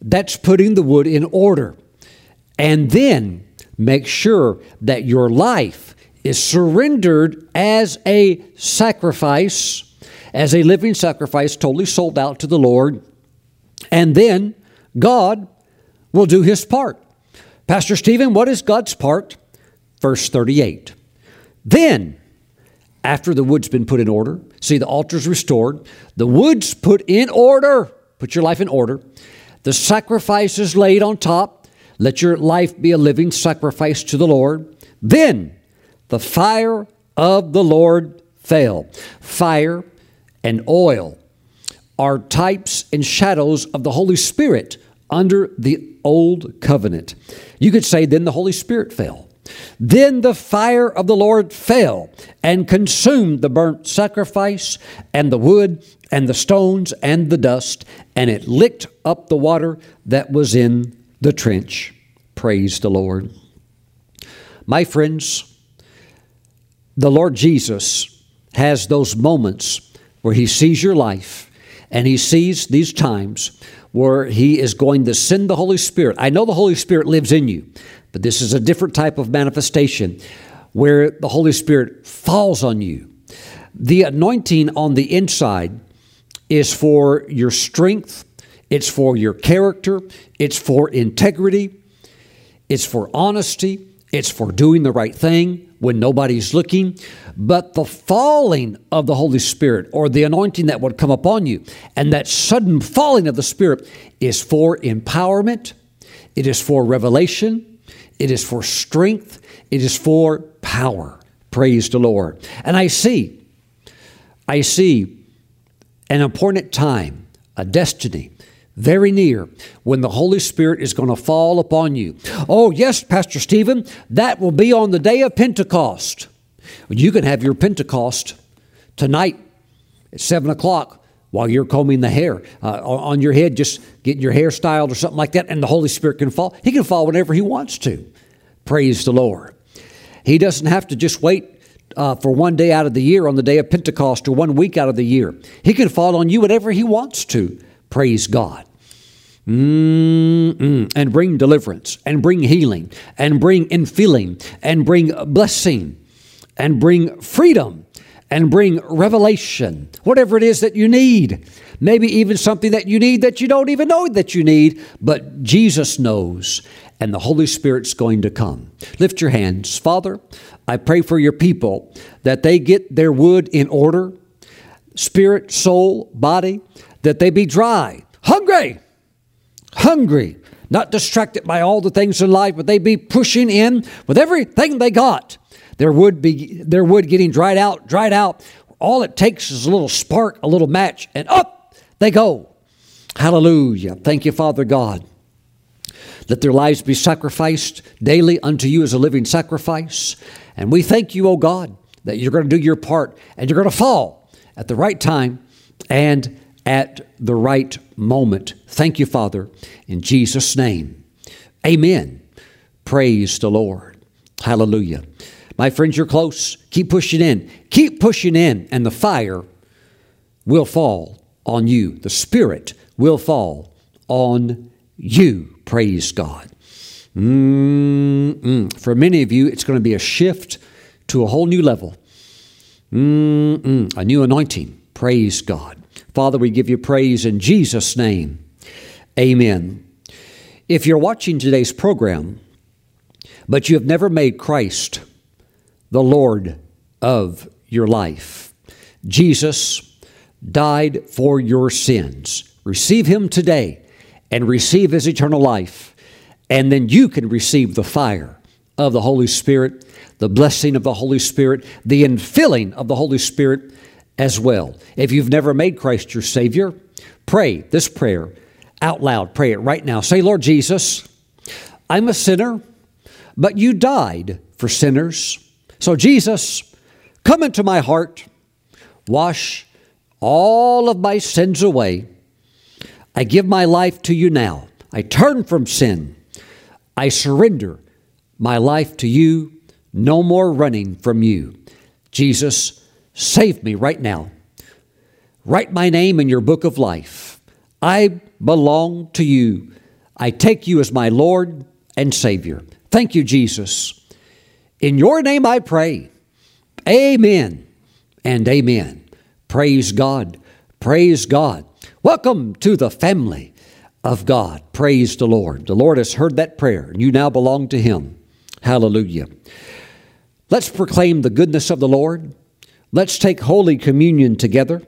That's putting the wood in order. And then make sure that your life is surrendered as a sacrifice as a living sacrifice, totally sold out to the Lord. And then God will do his part. Pastor Stephen, what is God's part? Verse 38. Then, after the wood's been put in order, see the altar's restored, the wood's put in order. Put your life in order. The sacrifice is laid on top. Let your life be a living sacrifice to the Lord. Then the fire of the Lord fell. Fire and oil are types and shadows of the Holy Spirit under the old covenant. You could say, then the Holy Spirit fell. Then the fire of the Lord fell and consumed the burnt sacrifice and the wood and the stones and the dust, and it licked up the water that was in the trench. Praise the Lord. My friends, the Lord Jesus has those moments where He sees your life and He sees these times where He is going to send the Holy Spirit. I know the Holy Spirit lives in you, but this is a different type of manifestation where the Holy Spirit falls on you. The anointing on the inside is for your strength, it's for your character, it's for integrity, it's for honesty, it's for doing the right thing when nobody's looking. But the falling of the Holy Spirit or the anointing that would come upon you and that sudden falling of the Spirit is for empowerment, it is for revelation, it is for strength, it is for power. Praise the Lord. And I see, I see an important time, a destiny very near when the Holy Spirit is going to fall upon you. Oh, yes, Pastor Stephen, that will be on the day of Pentecost. You can have your Pentecost tonight at 7 o'clock while you're combing the hair uh, on your head, just getting your hair styled or something like that, and the Holy Spirit can fall. He can fall whenever He wants to. Praise the Lord. He doesn't have to just wait uh, for one day out of the year on the day of Pentecost or one week out of the year. He can fall on you whenever He wants to. Praise God. Mm-mm. And bring deliverance, and bring healing, and bring infilling, and bring blessing, and bring freedom and bring revelation, whatever it is that you need. Maybe even something that you need that you don't even know that you need, but Jesus knows, and the Holy Spirit's going to come. Lift your hands. Father, I pray for your people that they get their wood in order, spirit, soul, body, that they be dry, hungry, hungry, not distracted by all the things in life, but they be pushing in with everything they got their wood be their wood getting dried out, dried out. All it takes is a little spark, a little match, and up they go. Hallelujah. Thank you, Father God. Let their lives be sacrificed daily unto you as a living sacrifice. And we thank you, O God, that you're going to do your part and you're going to fall at the right time and at the right moment. Thank you, Father, in Jesus' name. Amen. Praise the Lord. Hallelujah. My friends, you're close. Keep pushing in. Keep pushing in, and the fire will fall on you. The Spirit will fall on you. Praise God. Mm-mm. For many of you, it's going to be a shift to a whole new level. Mm-mm. A new anointing. Praise God. Father, we give you praise in Jesus' name. Amen. If you're watching today's program, but you have never made Christ the Lord of your life. Jesus died for your sins. Receive Him today and receive His eternal life, and then you can receive the fire of the Holy Spirit, the blessing of the Holy Spirit, the infilling of the Holy Spirit as well. If you've never made Christ your Savior, pray this prayer out loud. Pray it right now. Say, Lord Jesus, I'm a sinner, but you died for sinners. So, Jesus, come into my heart, wash all of my sins away. I give my life to you now. I turn from sin. I surrender my life to you. No more running from you. Jesus, save me right now. Write my name in your book of life. I belong to you. I take you as my Lord and Savior. Thank you, Jesus. In your name I pray. Amen and amen. Praise God. Praise God. Welcome to the family. of God. Praise the Lord. The Lord has heard that prayer, and you now belong to Him. Hallelujah. Let's proclaim the goodness of the Lord. Let's take Holy Communion together.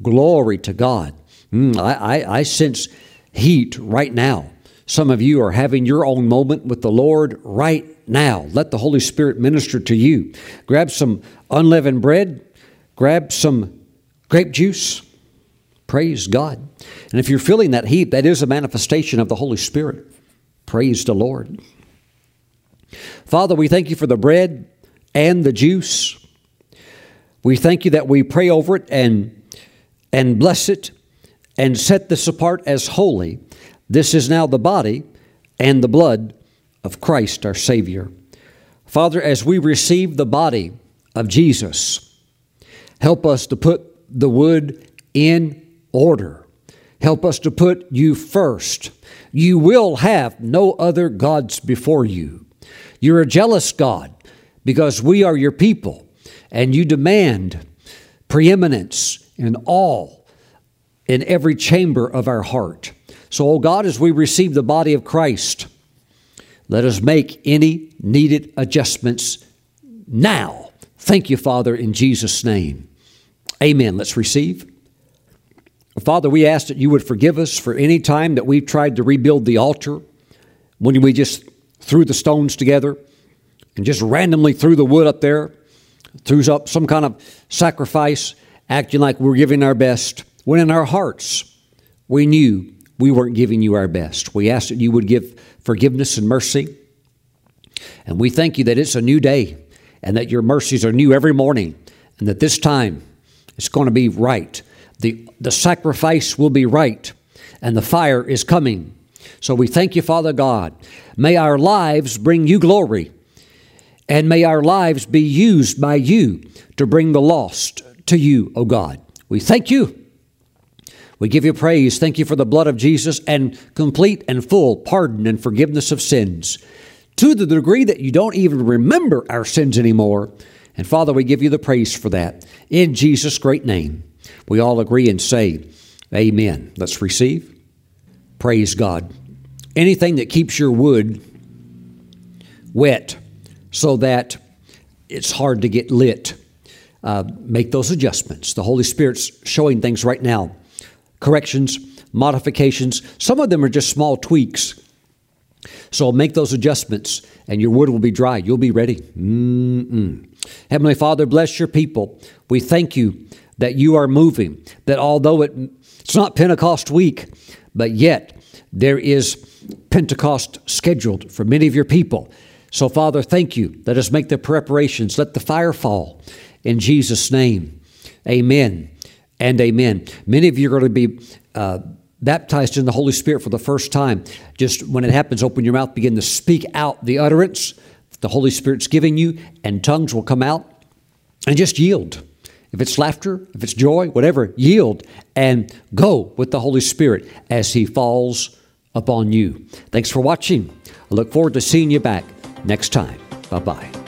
Glory to God. Mm, I, I, I sense heat right now. Some of you are having your own moment with the Lord right now. Let the Holy Spirit minister to you. Grab some unleavened bread, grab some grape juice. Praise God. And if you're feeling that heat, that is a manifestation of the Holy Spirit. Praise the Lord. Father, we thank you for the bread and the juice. We thank you that we pray over it and, and bless it and set this apart as holy. This is now the body and the blood of Christ our Savior. Father, as we receive the body of Jesus, help us to put the wood in order. Help us to put you first. You will have no other gods before you. You're a jealous God because we are your people and you demand preeminence in all, in every chamber of our heart. So, oh God, as we receive the body of Christ, let us make any needed adjustments now. Thank you, Father, in Jesus' name. Amen. Let's receive. Father, we ask that you would forgive us for any time that we've tried to rebuild the altar when we just threw the stones together and just randomly threw the wood up there, threw up some kind of sacrifice, acting like we're giving our best, when in our hearts we knew we weren't giving you our best. We ask that you would give forgiveness and mercy. And we thank you that it's a new day and that your mercies are new every morning and that this time it's going to be right. The, the sacrifice will be right and the fire is coming. So we thank you, Father God. May our lives bring you glory and may our lives be used by you to bring the lost to you, O God. We thank you. We give you praise. Thank you for the blood of Jesus and complete and full pardon and forgiveness of sins to the degree that you don't even remember our sins anymore. And Father, we give you the praise for that. In Jesus' great name, we all agree and say, Amen. Let's receive. Praise God. Anything that keeps your wood wet so that it's hard to get lit, uh, make those adjustments. The Holy Spirit's showing things right now corrections, modifications. Some of them are just small tweaks. So make those adjustments and your wood will be dry. You'll be ready. Mm-mm. Heavenly Father, bless your people. We thank you that you are moving, that although it, it's not Pentecost week, but yet there is Pentecost scheduled for many of your people. So, Father, thank you. Let us make the preparations. Let the fire fall in Jesus' name. Amen and amen. Many of you are going to be uh, baptized in the Holy Spirit for the first time. Just when it happens, open your mouth, begin to speak out the utterance the Holy Spirit's giving you, and tongues will come out. And just yield. If it's laughter, if it's joy, whatever, yield and go with the Holy Spirit as He falls upon you. Thanks for watching. I look forward to seeing you back next time. Bye bye.